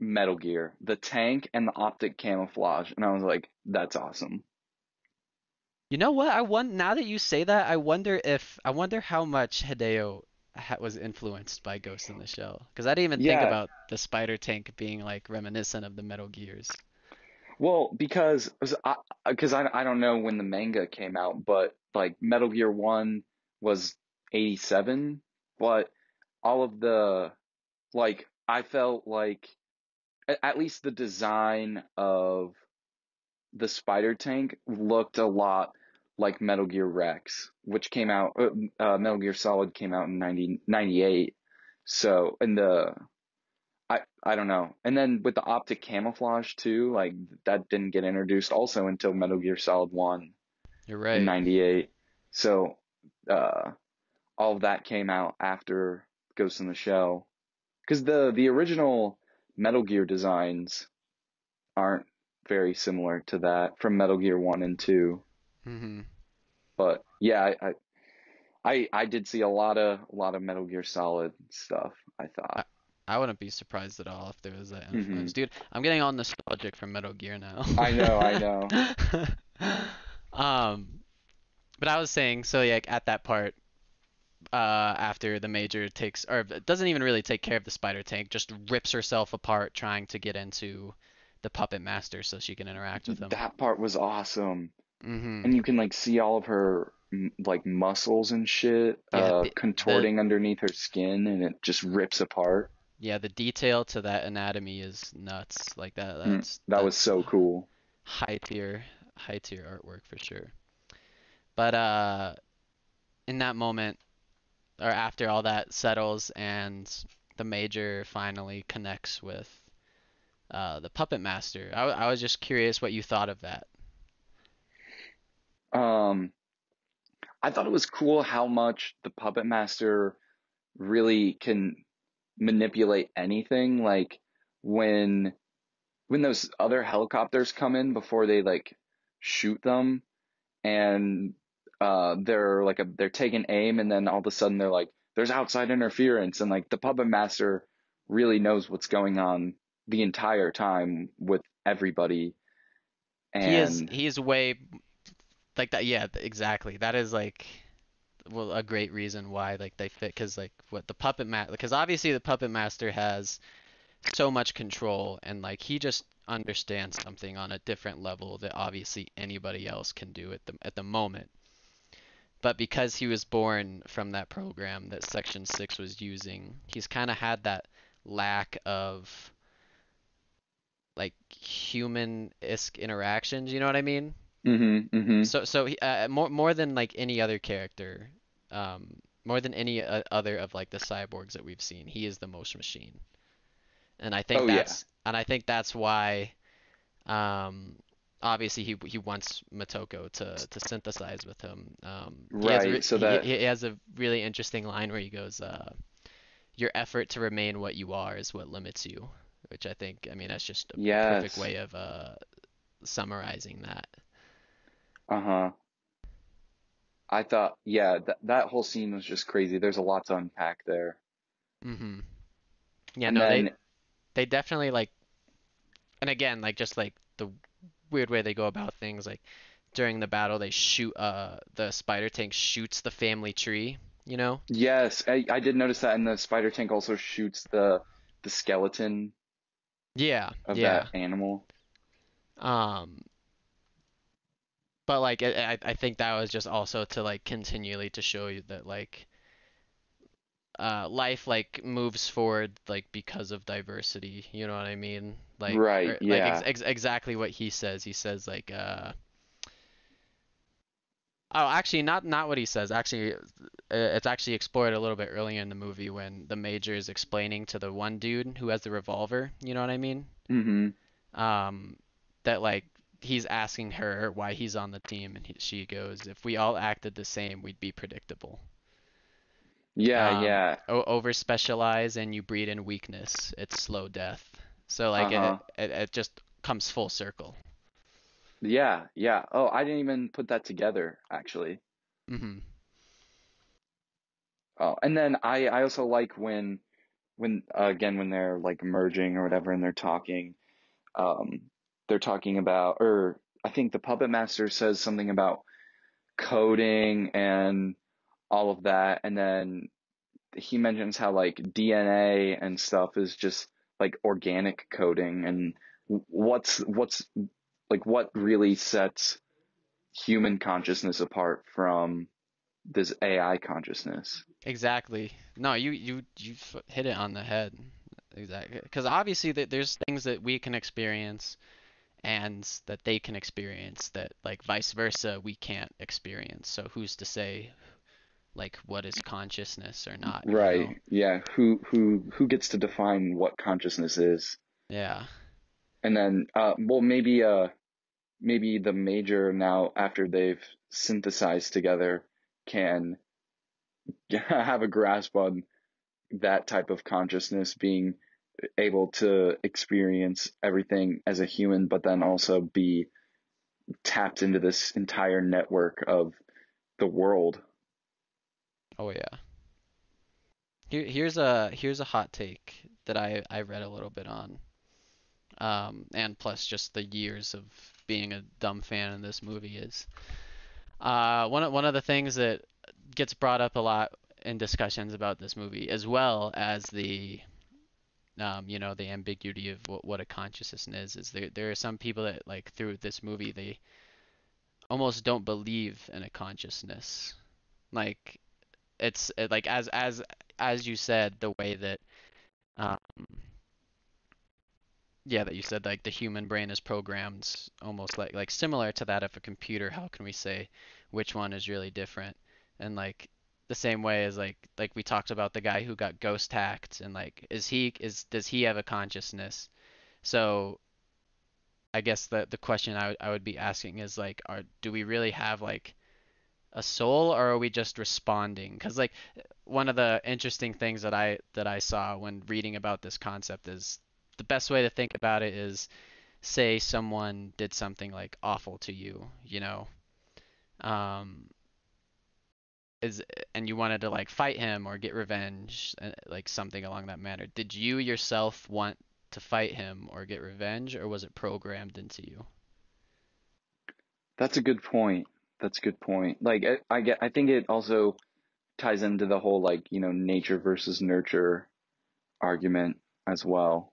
Metal Gear, the tank and the optic camouflage, and I was like, that's awesome. You know what? I want Now that you say that, I wonder if I wonder how much Hideo ha was influenced by Ghost in the Shell. Because I didn't even think about the spider tank being like reminiscent of the Metal Gears. well, because I because I I don't know when the manga came out, but like Metal Gear 1 was 87, but all of the like I felt like at least the design of the spider tank looked a lot like Metal Gear Rex, which came out, uh, uh, Metal Gear Solid came out in 90, 98. So, and the, I, I don't know. And then with the optic camouflage too, like that didn't get introduced also until Metal Gear Solid 1 You're in 98. So, uh, all of that came out after Ghost in the Shell. Cause the, the original Metal Gear designs aren't very similar to that from Metal Gear 1 and 2. Hmm But yeah, I, I I I did see a lot of a lot of Metal Gear Solid stuff, I I, thought. I wouldn't be surprised at all if there was that influence. Dude, I'm getting all nostalgic from Metal Gear now. I know, I know. Um, but I was saying, so like at that part, uh, after the Major takes, or doesn't even really take care of the spider tank, just rips herself apart trying to get into the Puppet Master so she can interact with him. That part was awesome. Hmm And you can like see all of her like muscles and shit Yeah, uh the, the contorting underneath her skin and it just rips apart. yeah, the detail to that anatomy is nuts. Like that, Mm, that's that was so cool. high tier, high tier artwork for sure. But uh, in that moment, or after all that settles and the Major finally connects with uh, the Puppet Master, I, w- I was just curious what you thought of that. Um I thought it was cool how much the Puppet Master really can manipulate anything like when when those other helicopters come in before they like shoot them and uh they're like a they're taking aim and then all of a sudden they're like there's outside interference and like the puppet master really knows what's going on the entire time with everybody. He is and he is way like that. Yeah, exactly. That is like well a great reason why like they fit because like what the Puppet Master because obviously the Puppet Master has so much control and like he just understands something on a different level that obviously anybody else can do at the at the moment. But because he was born from that program that Section 6 was using, he's kind of had that lack of like human-esque interactions, you know what I mean? Mhm mhm So so he, uh, more more than like any other character, um, more than any uh, other of like the cyborgs that we've seen, he is the most machine. And I think oh yeah that's and I think that's why um obviously he he wants Motoko to to synthesize with him. Um he has a re right so that he has a really interesting line where he goes uh your effort to remain what you are is what limits you, which I think I mean that's just a, a perfect way of uh summarizing that. Uh-huh. I thought, yeah, that that whole scene was just crazy. There's a lot to unpack there. Mm-hmm. Yeah, And no, they they definitely like, and again, like just like the weird way they go about things, like during the battle, they shoot uh the spider tank shoots the family tree, you know? yes, I, I did notice that, and the spider tank also shoots the the skeleton Yeah, of yeah. that animal. Um, but like I I think that was just also to like continually to show you that like uh life like moves forward like because of diversity, you know what I mean? Like Right, or, like ex yeah. ex exactly what he says. He says like uh Oh, actually, not not what he says. Actually, uh, it's actually explored a little bit earlier in the movie when the major is explaining to the one dude who has the revolver. You know what I mean? Mm-hmm. Um, that like he's asking her why he's on the team, and he, she goes, "If we all acted the same, we'd be predictable. Yeah, Um, yeah. o over specialize and you breed in weakness. It's slow death." So like it Uh-huh. it, it just comes full circle. Yeah, yeah. Oh, I didn't even put that together, actually. Mm-hmm. Oh, and then I I also like when when uh, again when they're like merging or whatever and they're talking um they're talking about or I think the puppet master says something about coding and all of that and then he mentions how like DNA and stuff is just like organic coding and what's what's like what really sets human consciousness apart from this AI consciousness. Exactly. No, you you you hit it on the head. Exactly. Because obviously there's things that we can experience and that they can experience that like vice versa we can't experience. So who's to say like what is consciousness or not, you Right. know? Yeah. Who who who gets to define what consciousness is? Yeah. And then uh well maybe uh maybe the major now after they've synthesized together can have a grasp on that type of consciousness being able to experience everything as a human but then also be tapped into this entire network of the world. Oh yeah. Here here's a here's a hot take that I I read a little bit on. Um, and plus just the years of being a dumb fan in this movie is uh one of one of the things that gets brought up a lot in discussions about this movie, as well as the um, you know, the ambiguity of what, what a consciousness is, is there there are some people that like through this movie they almost don't believe in a consciousness. Like it's it, like as as as you said, the way that um yeah, that you said like the human brain is programmed almost like like similar to that of a computer. How can we say which one is really different? And like the same way as like like we talked about the guy who got ghost hacked and like is he is does he have a consciousness? So I guess the the question I I would be asking is like are do we really have like a soul or are we just responding? Because like one of the interesting things that I that I saw when reading about this concept is the best way to think about it is say someone did something like awful to you, you know, um, is and you wanted to like fight him or get revenge, uh, like something along that manner. Did you yourself want to fight him or get revenge, or was it programmed into you? That's a good point. That's a good point. Like I, I get I think it also ties into the whole like, you know, nature versus nurture argument as well.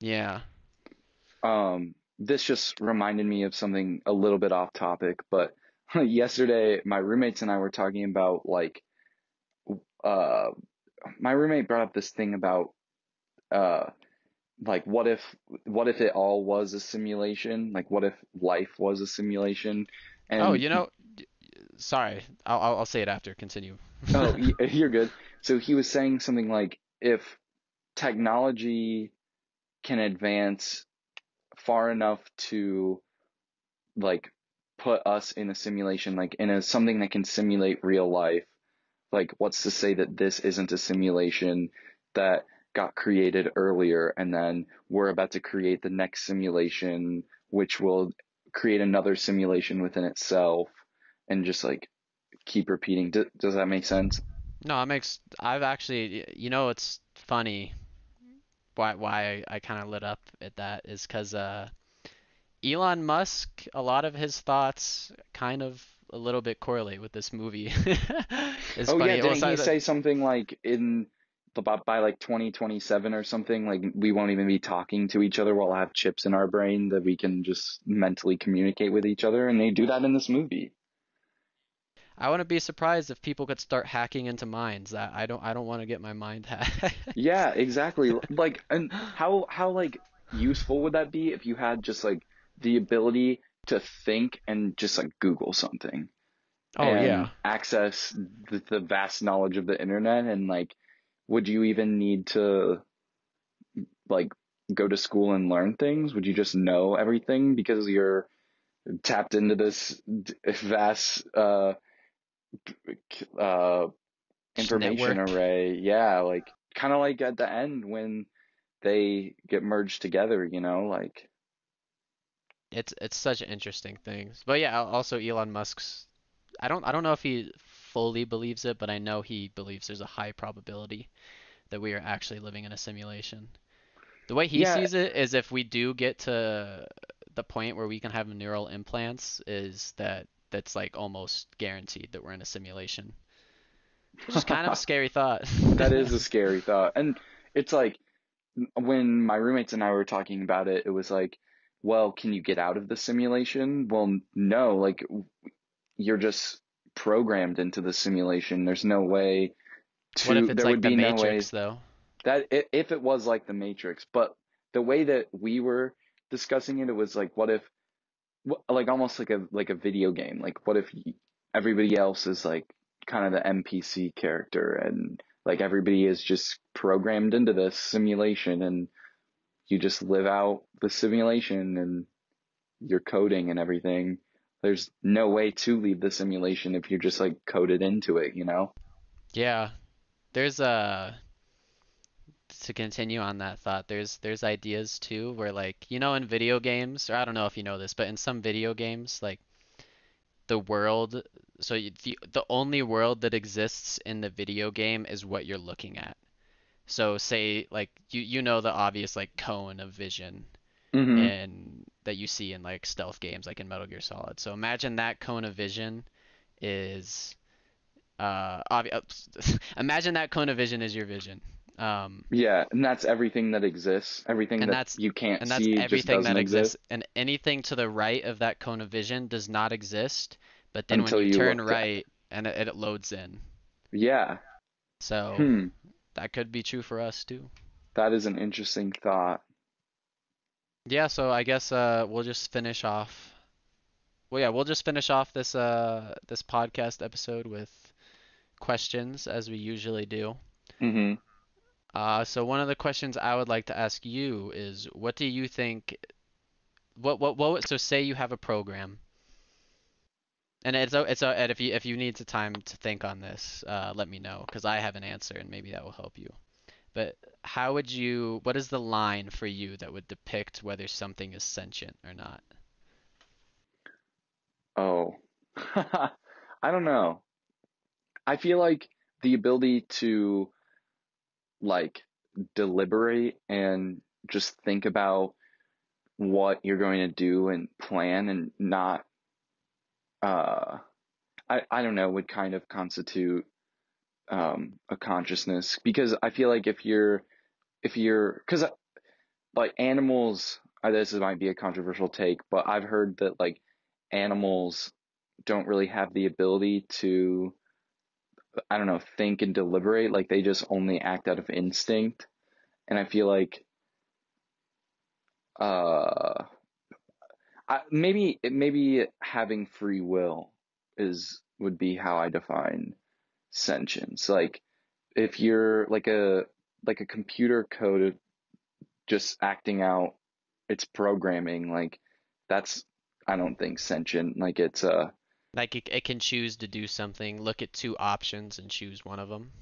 Yeah. Um, this just reminded me of something a little bit off topic, but yesterday my roommates and I were talking about like uh my roommate brought up this thing about uh like what if what if it all was a simulation? Like what if life was a simulation? And Oh, you know, sorry, I'll I'll I'll say it after. Continue. oh, you're good. So he was saying something like if technology can advance far enough to like put us in a simulation, like in a something that can simulate real life, like what's to say that this isn't a simulation that got created earlier and then we're about to create the next simulation which will create another simulation within itself and just like keep repeating. D- does that make sense? No, it makes. I've actually, you know, it's funny. Why why I, I kind of lit up at that is because uh, Elon Musk, a lot of his thoughts kind of a little bit correlate with this movie. It's Oh funny. yeah, didn't so he the- say something like in by, by like 2027 or something like we won't even be talking to each other we'll have chips in our brain that we can just mentally communicate with each other and they do that in this movie I wouldn't be surprised if people could start hacking into minds. I don't I don't want to get my mind hacked. yeah exactly like and how how like useful would that be if you had just like the ability to think and just like google something Oh yeah. access the, the vast knowledge of the internet and like would you even need to like go to school and learn things would you just know everything because you're tapped into this vast uh uh information network. array yeah like kind of like at the end when they get merged together you know like It's it's such interesting things. But yeah, also Elon Musk's I don't I don't know if he fully believes it, but I know he believes there's a high probability that we are actually living in a simulation. The way he Yeah. sees it is if we do get to the point where we can have neural implants is that that's like almost guaranteed that we're in a simulation. Which is kind of a scary thought. that is a scary thought. And it's like when my roommates and I were talking about it, it was like, well, can you get out of the simulation? Well, no, like you're just programmed into the simulation. There's no way to, What if it's there like would the be no way Matrix though? that if it was like the Matrix, but the way that we were discussing it, it was like, what if, like almost like a like a video game. Like, what if everybody else is like kind of the NPC character, and like everybody is just programmed into this simulation, and you just live out the simulation, and you're coding and everything. There's no way to leave the simulation if you're just like coded into it, you know? Yeah, there's a to continue on that thought. There's there's ideas too where like you know in video games, or I don't know if you know this, but in some video games like the world, so the the only world that exists in the video game is what you're looking at. So say like you you know the obvious like cone of vision Mm-hmm. and that you see in like stealth games like in Metal Gear Solid. So imagine that cone of vision is uh obvi- imagine that cone of vision is your vision. Um Yeah, and that's everything that exists. Everything that that's- you can't and that's see everything that exist. exists and anything to the right of that cone of vision does not exist, but then Until when you you turn right and it, it loads in. Yeah. So Hmm. That could be true for us too. That is an interesting thought. Yeah, so I guess uh we'll just finish off. Well, yeah, we'll just finish off this uh this podcast episode with questions as we usually do. Mm-hmm. Uh so one of the questions I would like to ask you is what do you think what what what so say you have a program and it's it's and if you if you need some time to think on this, uh let me know because I have an answer and maybe that will help you. But how would you, what is the line for you that would depict whether something is sentient or not? Oh. I don't know. I feel like the ability to like deliberate and just think about what you're going to do and plan and not uh I I don't know would kind of constitute um a consciousness. Because I feel like if you're if you're cuz like animals uh, this might be a controversial take but I've heard that like animals don't really have the ability to I don't know think and deliberate. Like they just only act out of instinct. And I feel like uh I, maybe maybe having free will is would be how I define sentience like if you're like a like a computer code just acting out its programming like that's I don't think sentient like it's uh Like it, it can choose to do something, look at two options and choose one of them.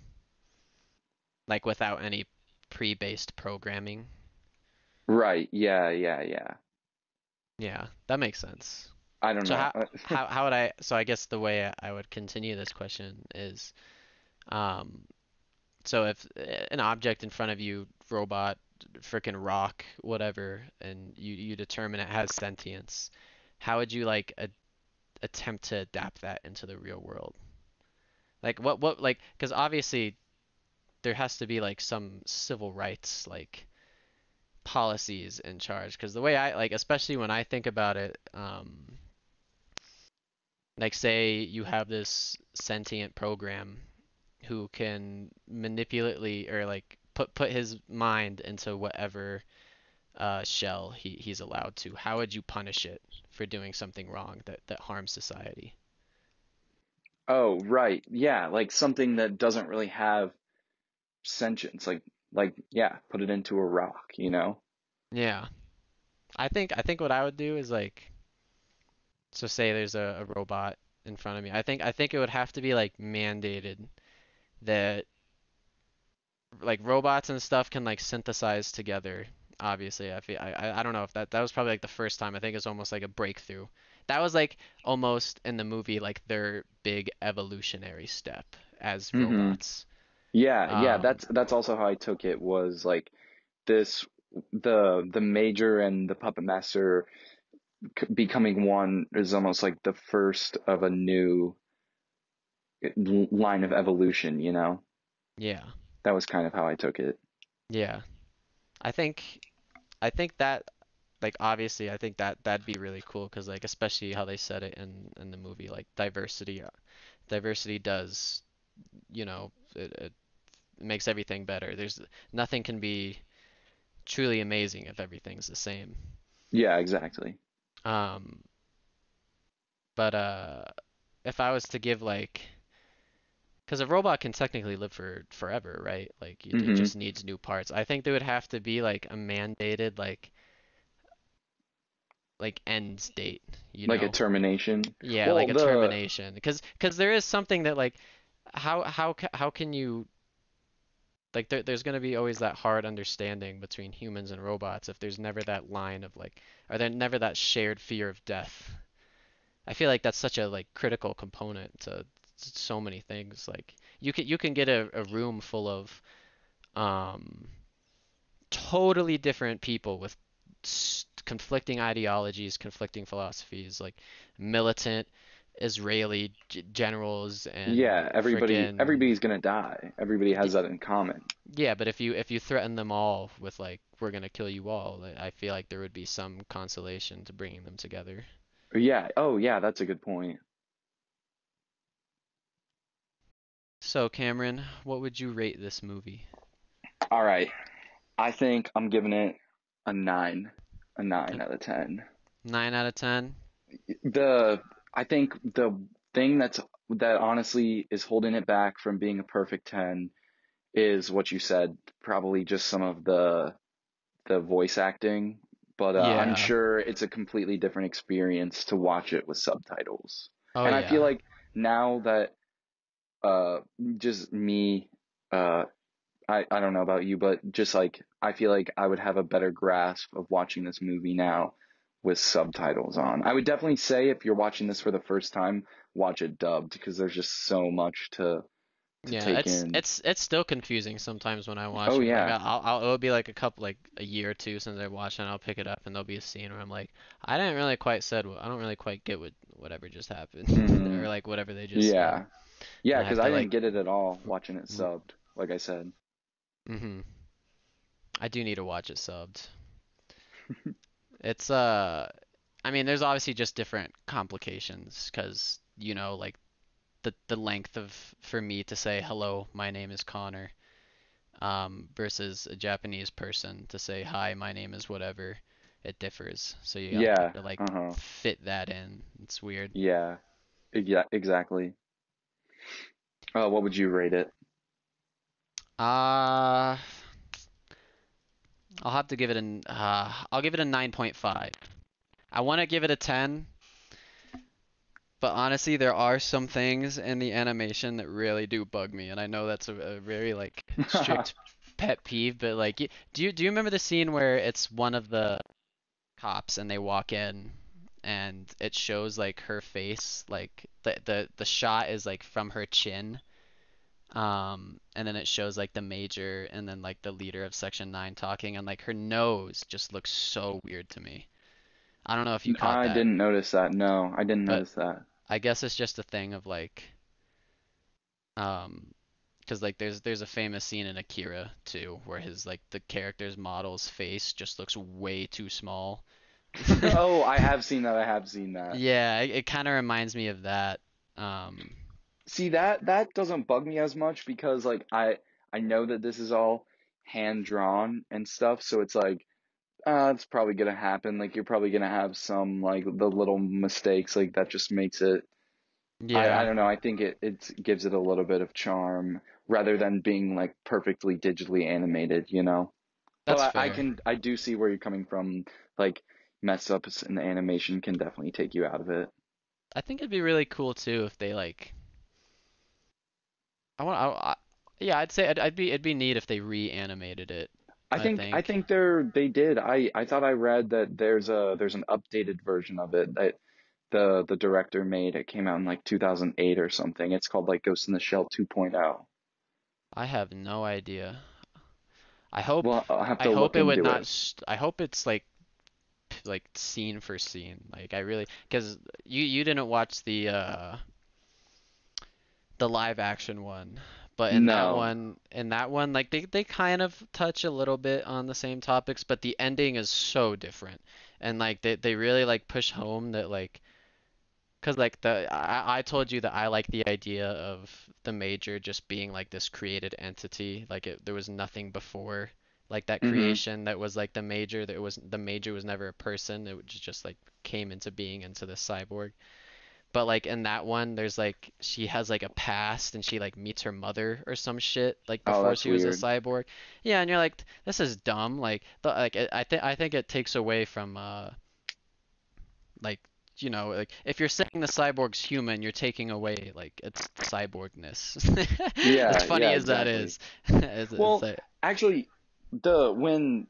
Like without any pre-based programming. right yeah yeah yeah Yeah, that makes sense. I don't So know. how how how would I? So I guess the way I would continue this question is, um, so if uh, an object in front of you, robot, freaking rock, whatever, and you you determine it has sentience, how would you like a, attempt to adapt that into the real world? Like what what like because obviously there has to be like some civil rights like policies in charge because the way I like especially when I think about it um like say you have this sentient program who can manipulately or like put put his mind into whatever uh shell he he's allowed to how would you punish it for doing something wrong that that harms society oh, right. Yeah, like something that doesn't really have sentience. Like like yeah, put it into a rock, you know? yeah I think I think what I would do is like So say there's a, a robot in front of me. I think I think it would have to be like mandated that like robots and stuff can like synthesize together. Obviously, I feel I I don't know if that that was probably like the first time. I think it's almost like a breakthrough. That was like almost in the movie like their big evolutionary step as hmm robots. Yeah, yeah, Um, that's that's also how I took it was like this the the major and the puppet master becoming one is almost like the first of a new line of evolution, you know? yeah, That was kind of how I took it. yeah. I think I think that like obviously I think that that'd be really cool because like especially how they said it in in the movie like diversity uh, diversity does you know it, it makes everything better. There's nothing can be truly amazing if everything's the same. Yeah, exactly. Um, but uh, if I was to give like, because a robot can technically live for forever, right? Like it, it hmm just needs new parts. I think there would have to be like a mandated like like end date, you Like a termination. Yeah, Well, like a the termination. Because because there is something that like how how how can you like there, there's going to be always that hard understanding between humans and robots if there's never that line of like are there never that shared fear of death I feel like that's such a like critical component to so many things. Like you can you can get a, a room full of um totally different people with conflicting ideologies, conflicting philosophies, like militant Israeli g generals and yeah, everybody everybody's gonna die. Everybody has that in common. yeah, but if you if you threaten them all with like we're gonna kill you all, I feel like there would be some consolation to bringing them together. Yeah. Oh, yeah, that's a good point. So Cameron, what would you rate this movie? All right. I think I'm giving it a nine, a A nine out of ten. nine out of ten? The I think the thing that's that honestly is holding it back from being a perfect ten is what you said, probably just some of the the voice acting, but uh, I'm sure it's a completely different experience to watch it with subtitles. Oh And I feel like now that uh just me uh I I don't know about you, but just like I feel like I would have a better grasp of watching this movie now with subtitles on. I would definitely say if you're watching this for the first time, watch it dubbed because there's just so much to to Yeah, take it's in. it's it's still confusing sometimes when I watch Oh it. Like yeah. I'll, I'll it'll be like a couple like a year or two since I watched it and I'll pick it up and there'll be a scene where I'm like, I didn't really quite said I don't really quite get what whatever just happened hmm or like whatever they just said. Yeah. Yeah, I because I didn't like get it at all watching it subbed, like I said. mm-hmm. I do need to watch it subbed. It's uh I mean there's obviously just different complications because you know like the the length of for me to say hello, my name is Connor um, versus a Japanese person to say, hi, my name is whatever, it differs. So you Yeah. like Uh-huh. fit that in. It's weird. Yeah. Yeah, exactly. Uh, what would you rate it? Uh, I'll have to give it an, uh, I'll give it a 9.5. I want to give it a 10, but honestly, there are some things in the animation that really do bug me, and I know that's a, a very like strict pet peeve, but like, do you do you remember the scene where it's one of the cops and they walk in and it shows like her face like the the the shot is like from her chin um and then it shows like the major and then like the leader of section 9 talking and like her nose just looks so weird to me. I don't know if you caught I that, didn't notice that. No, I didn't but notice that. I guess it's just a thing of like um 'cause like there's there's a famous scene in Akira too where his like the character's model's face just looks way too small. Oh, I have seen that. I have seen that. Yeah, it, it kind of reminds me of that. Um, See that that doesn't bug me as much because like I I know that this is all hand drawn and stuff, so it's like uh it's probably gonna happen. Like you're probably gonna have some like the little mistakes like that just makes it I I don't know. I think it it gives it a little bit of charm rather than being like perfectly digitally animated, you know. But that's I, I fair. can I do see where you're coming from. Like mess ups in the animation can definitely take you out of it. I think it'd be really cool too if they like I want I, I yeah, I'd say I'd, I'd be it'd be neat if they reanimated it, I I think I think. think they're they did. I I thought I read that there's a there's an updated version of it that the the director made. It came out in like 2008 or something. It's called like Ghost in the Shell 2.0. I have no idea. I hope Well, I'll have I to hope it would not it. I hope it's like like scene for scene. Like I really because you you didn't watch the uh the live action one. But in that one, in that one, like they, they kind of touch a little bit on the same topics, but the ending is so different. And like they, they really like push home that like, cause like the I, I told you that I like the idea of the major just being like this created entity, like it, there was nothing before like that hmm creation that was like the major, that was the major was never a person, it was just like came into being into the cyborg. But like in that one, there's like she has like a past and she like meets her mother or some shit like Oh, before that's she was a cyborg. Yeah, and you're like, this is dumb. Like the like I think I think it takes away from uh like you know like if you're saying the cyborg's human, you're taking away like its cyborgness. As Yeah, funny yeah, as that exactly. is, as, as Well, actually, the when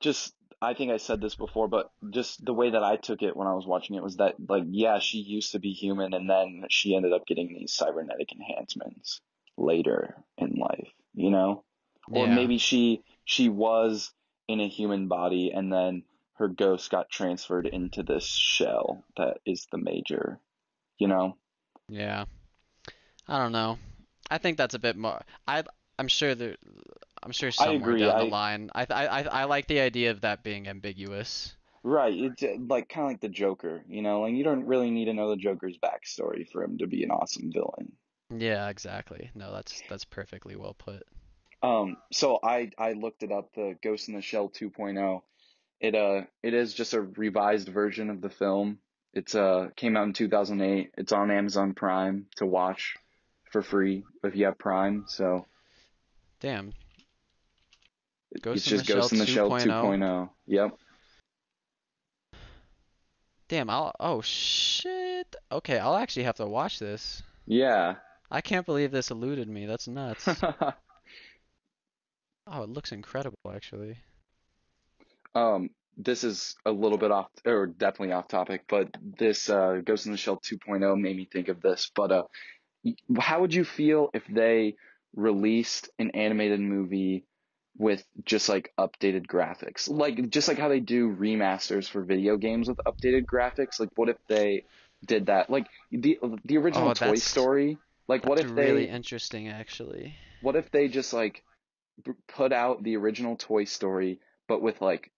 just I think I said this before, but just the way that I took it when I was watching it was that like yeah, she used to be human and then she ended up getting these cybernetic enhancements later in life, you know? Or yeah, maybe she she was in a human body and then her ghost got transferred into this shell that is the major, you know? yeah. I don't know. I think that's a bit more. I I'm sure there. I'm sure I somewhere agree. down the I line. I I I I like the idea of that being ambiguous. right, it's uh, like kind of like the Joker, you know? Like you don't really need to know the Joker's backstory for him to be an awesome villain. Yeah, exactly. No, that's that's perfectly well put. Um, so I I looked it up, the Ghost in the Shell 2.0. It uh it is just a revised version of the film. It's uh came out in 2008. It's on Amazon Prime to watch for free if you have Prime. So Damn. It's Ghost the just Shell Ghost in the Shell 2.0. 2.0. Yep. Damn, I'll oh shit. Okay, I'll actually have to watch this. Yeah. I can't believe this eluded me. That's nuts. Oh, it looks incredible actually. Um, this is a little bit off, or definitely off topic, but this uh, Ghost in the Shell 2.0 made me think of this. But uh, how would you feel if they released an animated movie with just like updated graphics? Like just like how they do remasters for video games with updated graphics? Like what if they did that? Like the the original Oh, Toy Story, like what if really they interesting actually. what if they just like put out the original Toy Story but with like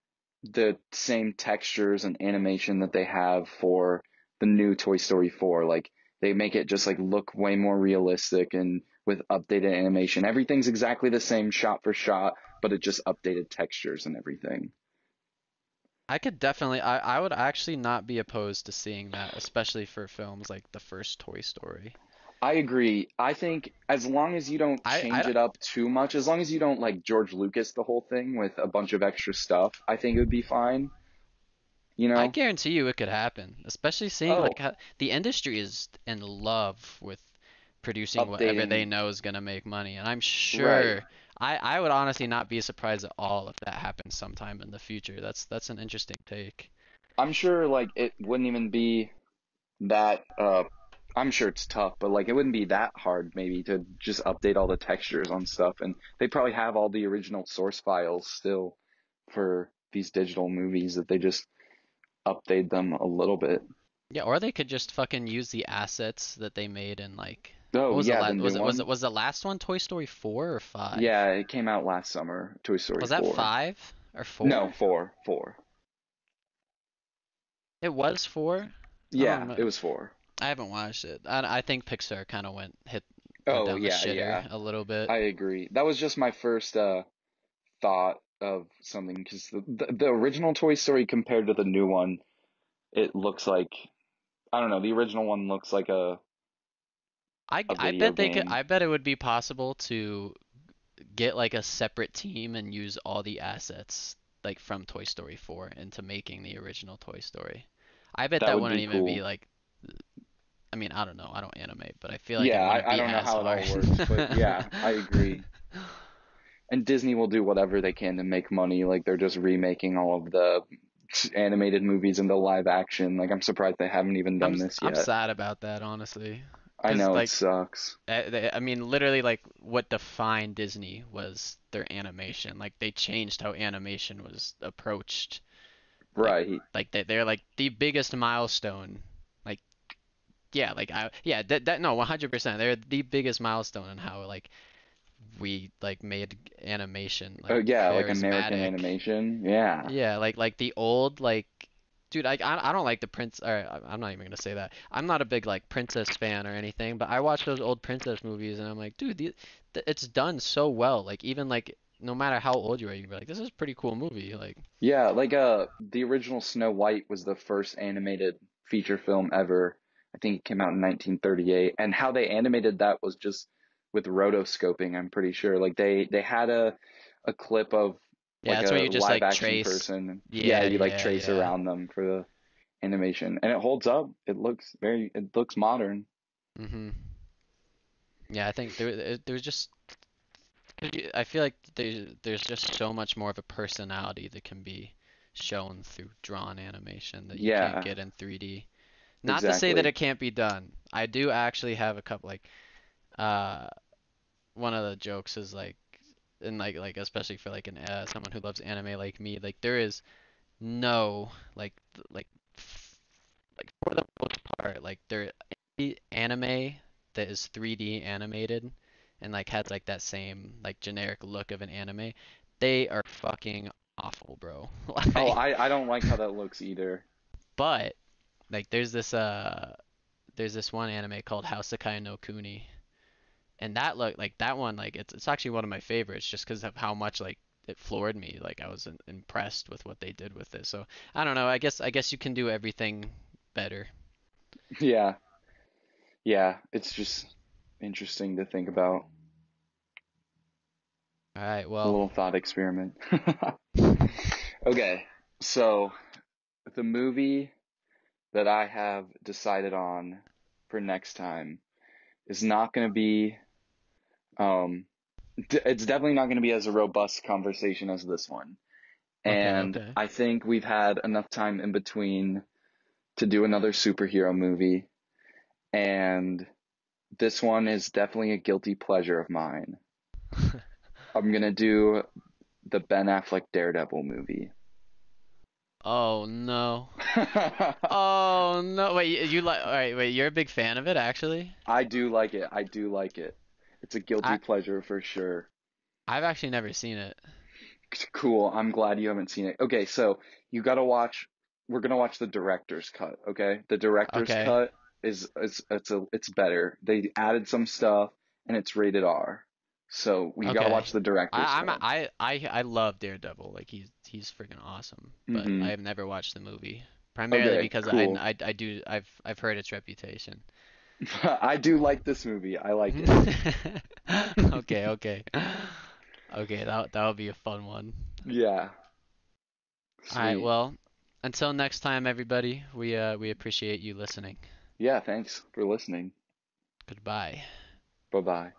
the same textures and animation that they have for the new Toy Story 4. Like they make it just like look way more realistic and with updated animation. Everything's exactly the same shot for shot, but it just updated textures and everything. I could definitely I I would actually not be opposed to seeing that, especially for films like the first Toy Story. I agree. I think as long as you don't change I it up too much, as long as you don't like George Lucas the whole thing with a bunch of extra stuff, I think it would be fine, you know, I guarantee you it could happen, especially seeing oh. like Oh, how the industry is in love with producing whatever they know is gonna make money, and I'm Right. I I would honestly not be surprised at all if that happens sometime in the future. That's that's an interesting take. I'm sure like it wouldn't even be that uh I'm sure it's tough, but like it wouldn't be that hard maybe to just update all the textures on stuff and they probably have all the original source files still for these digital movies that they just update them a little bit. Yeah, or they could just fucking use the assets that they made in like Oh was yeah, the the was it was it was the last one Toy Story 4 or 5? Yeah, it came out last summer, Toy Story Was that 4. 5 or 4? No, 4, 4. It was 4? Yeah, it was 4. I haven't watched it. I, I think Pixar kind of went hit went Oh down the yeah, shitter yeah. a little bit. I agree. That was just my first uh thought of something because the, the the original Toy Story compared to the new one, it looks like I don't know. The original one looks like a I I bet they could. I bet it would be possible to get like a separate team and use all the assets like from Toy Story 4 into making the original Toy Story. I bet That that would wouldn't be even be like I mean, I don't know. I don't animate, but I feel like Yeah, I, I don't know how it all works, but yeah, I agree. And Disney will do whatever they can to make money. Like they're just remaking all of the animated movies into live action. Like I'm surprised they haven't even I'm done s- this I'm sad about that, honestly. I know like it sucks. Uh, I mean, literally, like what defined Disney was their animation. Like they changed how animation was approached. Right. like they, they're like the biggest milestone. Like, yeah, like I, yeah, that, that no, 100%. They're the biggest milestone in how like we like made animation Like, Oh yeah, like American animation. Yeah. Yeah, like like the old like dude, I I don't like the prince or I'm not even gonna say that. I'm not a big like princess fan or anything, but I watch those old princess movies and I'm like, dude, the, th it's done so well. Like even like no matter how old you are, you can be like, this is a pretty cool movie. Like, Yeah, like uh the original Snow White was the first animated feature film ever. I think it came out in 1938 and how they animated that was just with rotoscoping, I'm pretty sure. Like they they had a a clip of yeah, like that's where you just like trace. person. Yeah, Yeah, you like yeah, trace yeah. around them for the animation and it holds up. It looks very it looks modern. hmm Yeah, I think there there's just I feel like there's there's just so much more of a personality that can be shown through drawn animation that you Yeah. can't get in 3D. Not to say that it can't be done. I do actually have a couple like uh one of the jokes is like and like like especially for like an uh, someone who loves anime like me, like there is no like like like for the most part like there any anime that is 3D animated and like has like that same like generic look of an anime, they are fucking awful, bro. Oh, I I don't like how that looks either. but like there's this uh there's this one anime called House Houseki no Kuni. And that look like that one like it's it's actually one of my favorites just because of how much like it floored me. Like I was in, impressed with what they did with it. So I don't know. I guess I guess you can do everything better. Yeah. Yeah, it's just interesting to think about. All right. well A little thought experiment. Okay, so the movie that I have decided on for next time is not going to be, um, d- it's definitely not going to be as a robust conversation as this one. And okay. I think we've had enough time in between to do another superhero movie. And this one is definitely a guilty pleasure of mine. I'm going to do the Ben Affleck Daredevil movie. oh no. Oh no. Wait, you, you like all right, wait, you're a big fan of it actually? I do like it. I do like it. It's a guilty I- pleasure for sure. I've actually never seen it. Cool. I'm glad you haven't seen it. Okay, so you gotta watch. We're gonna watch the director's cut. Okay, the director's Okay. cut is is it's a it's better. They added some stuff and it's rated R. So we gotta watch the director's I, I'm cut. I, I I love Daredevil. Like he's he's freaking awesome. But Mhm. I have never watched the movie. Primarily Okay, because cool. I, I I do I've I've heard its reputation. I do like this movie. I like it. Okay, okay. Okay, that that would be a fun one. Yeah. All right, well, until next time everybody, we uh we appreciate you listening. Yeah, thanks for listening. Goodbye. Bye bye.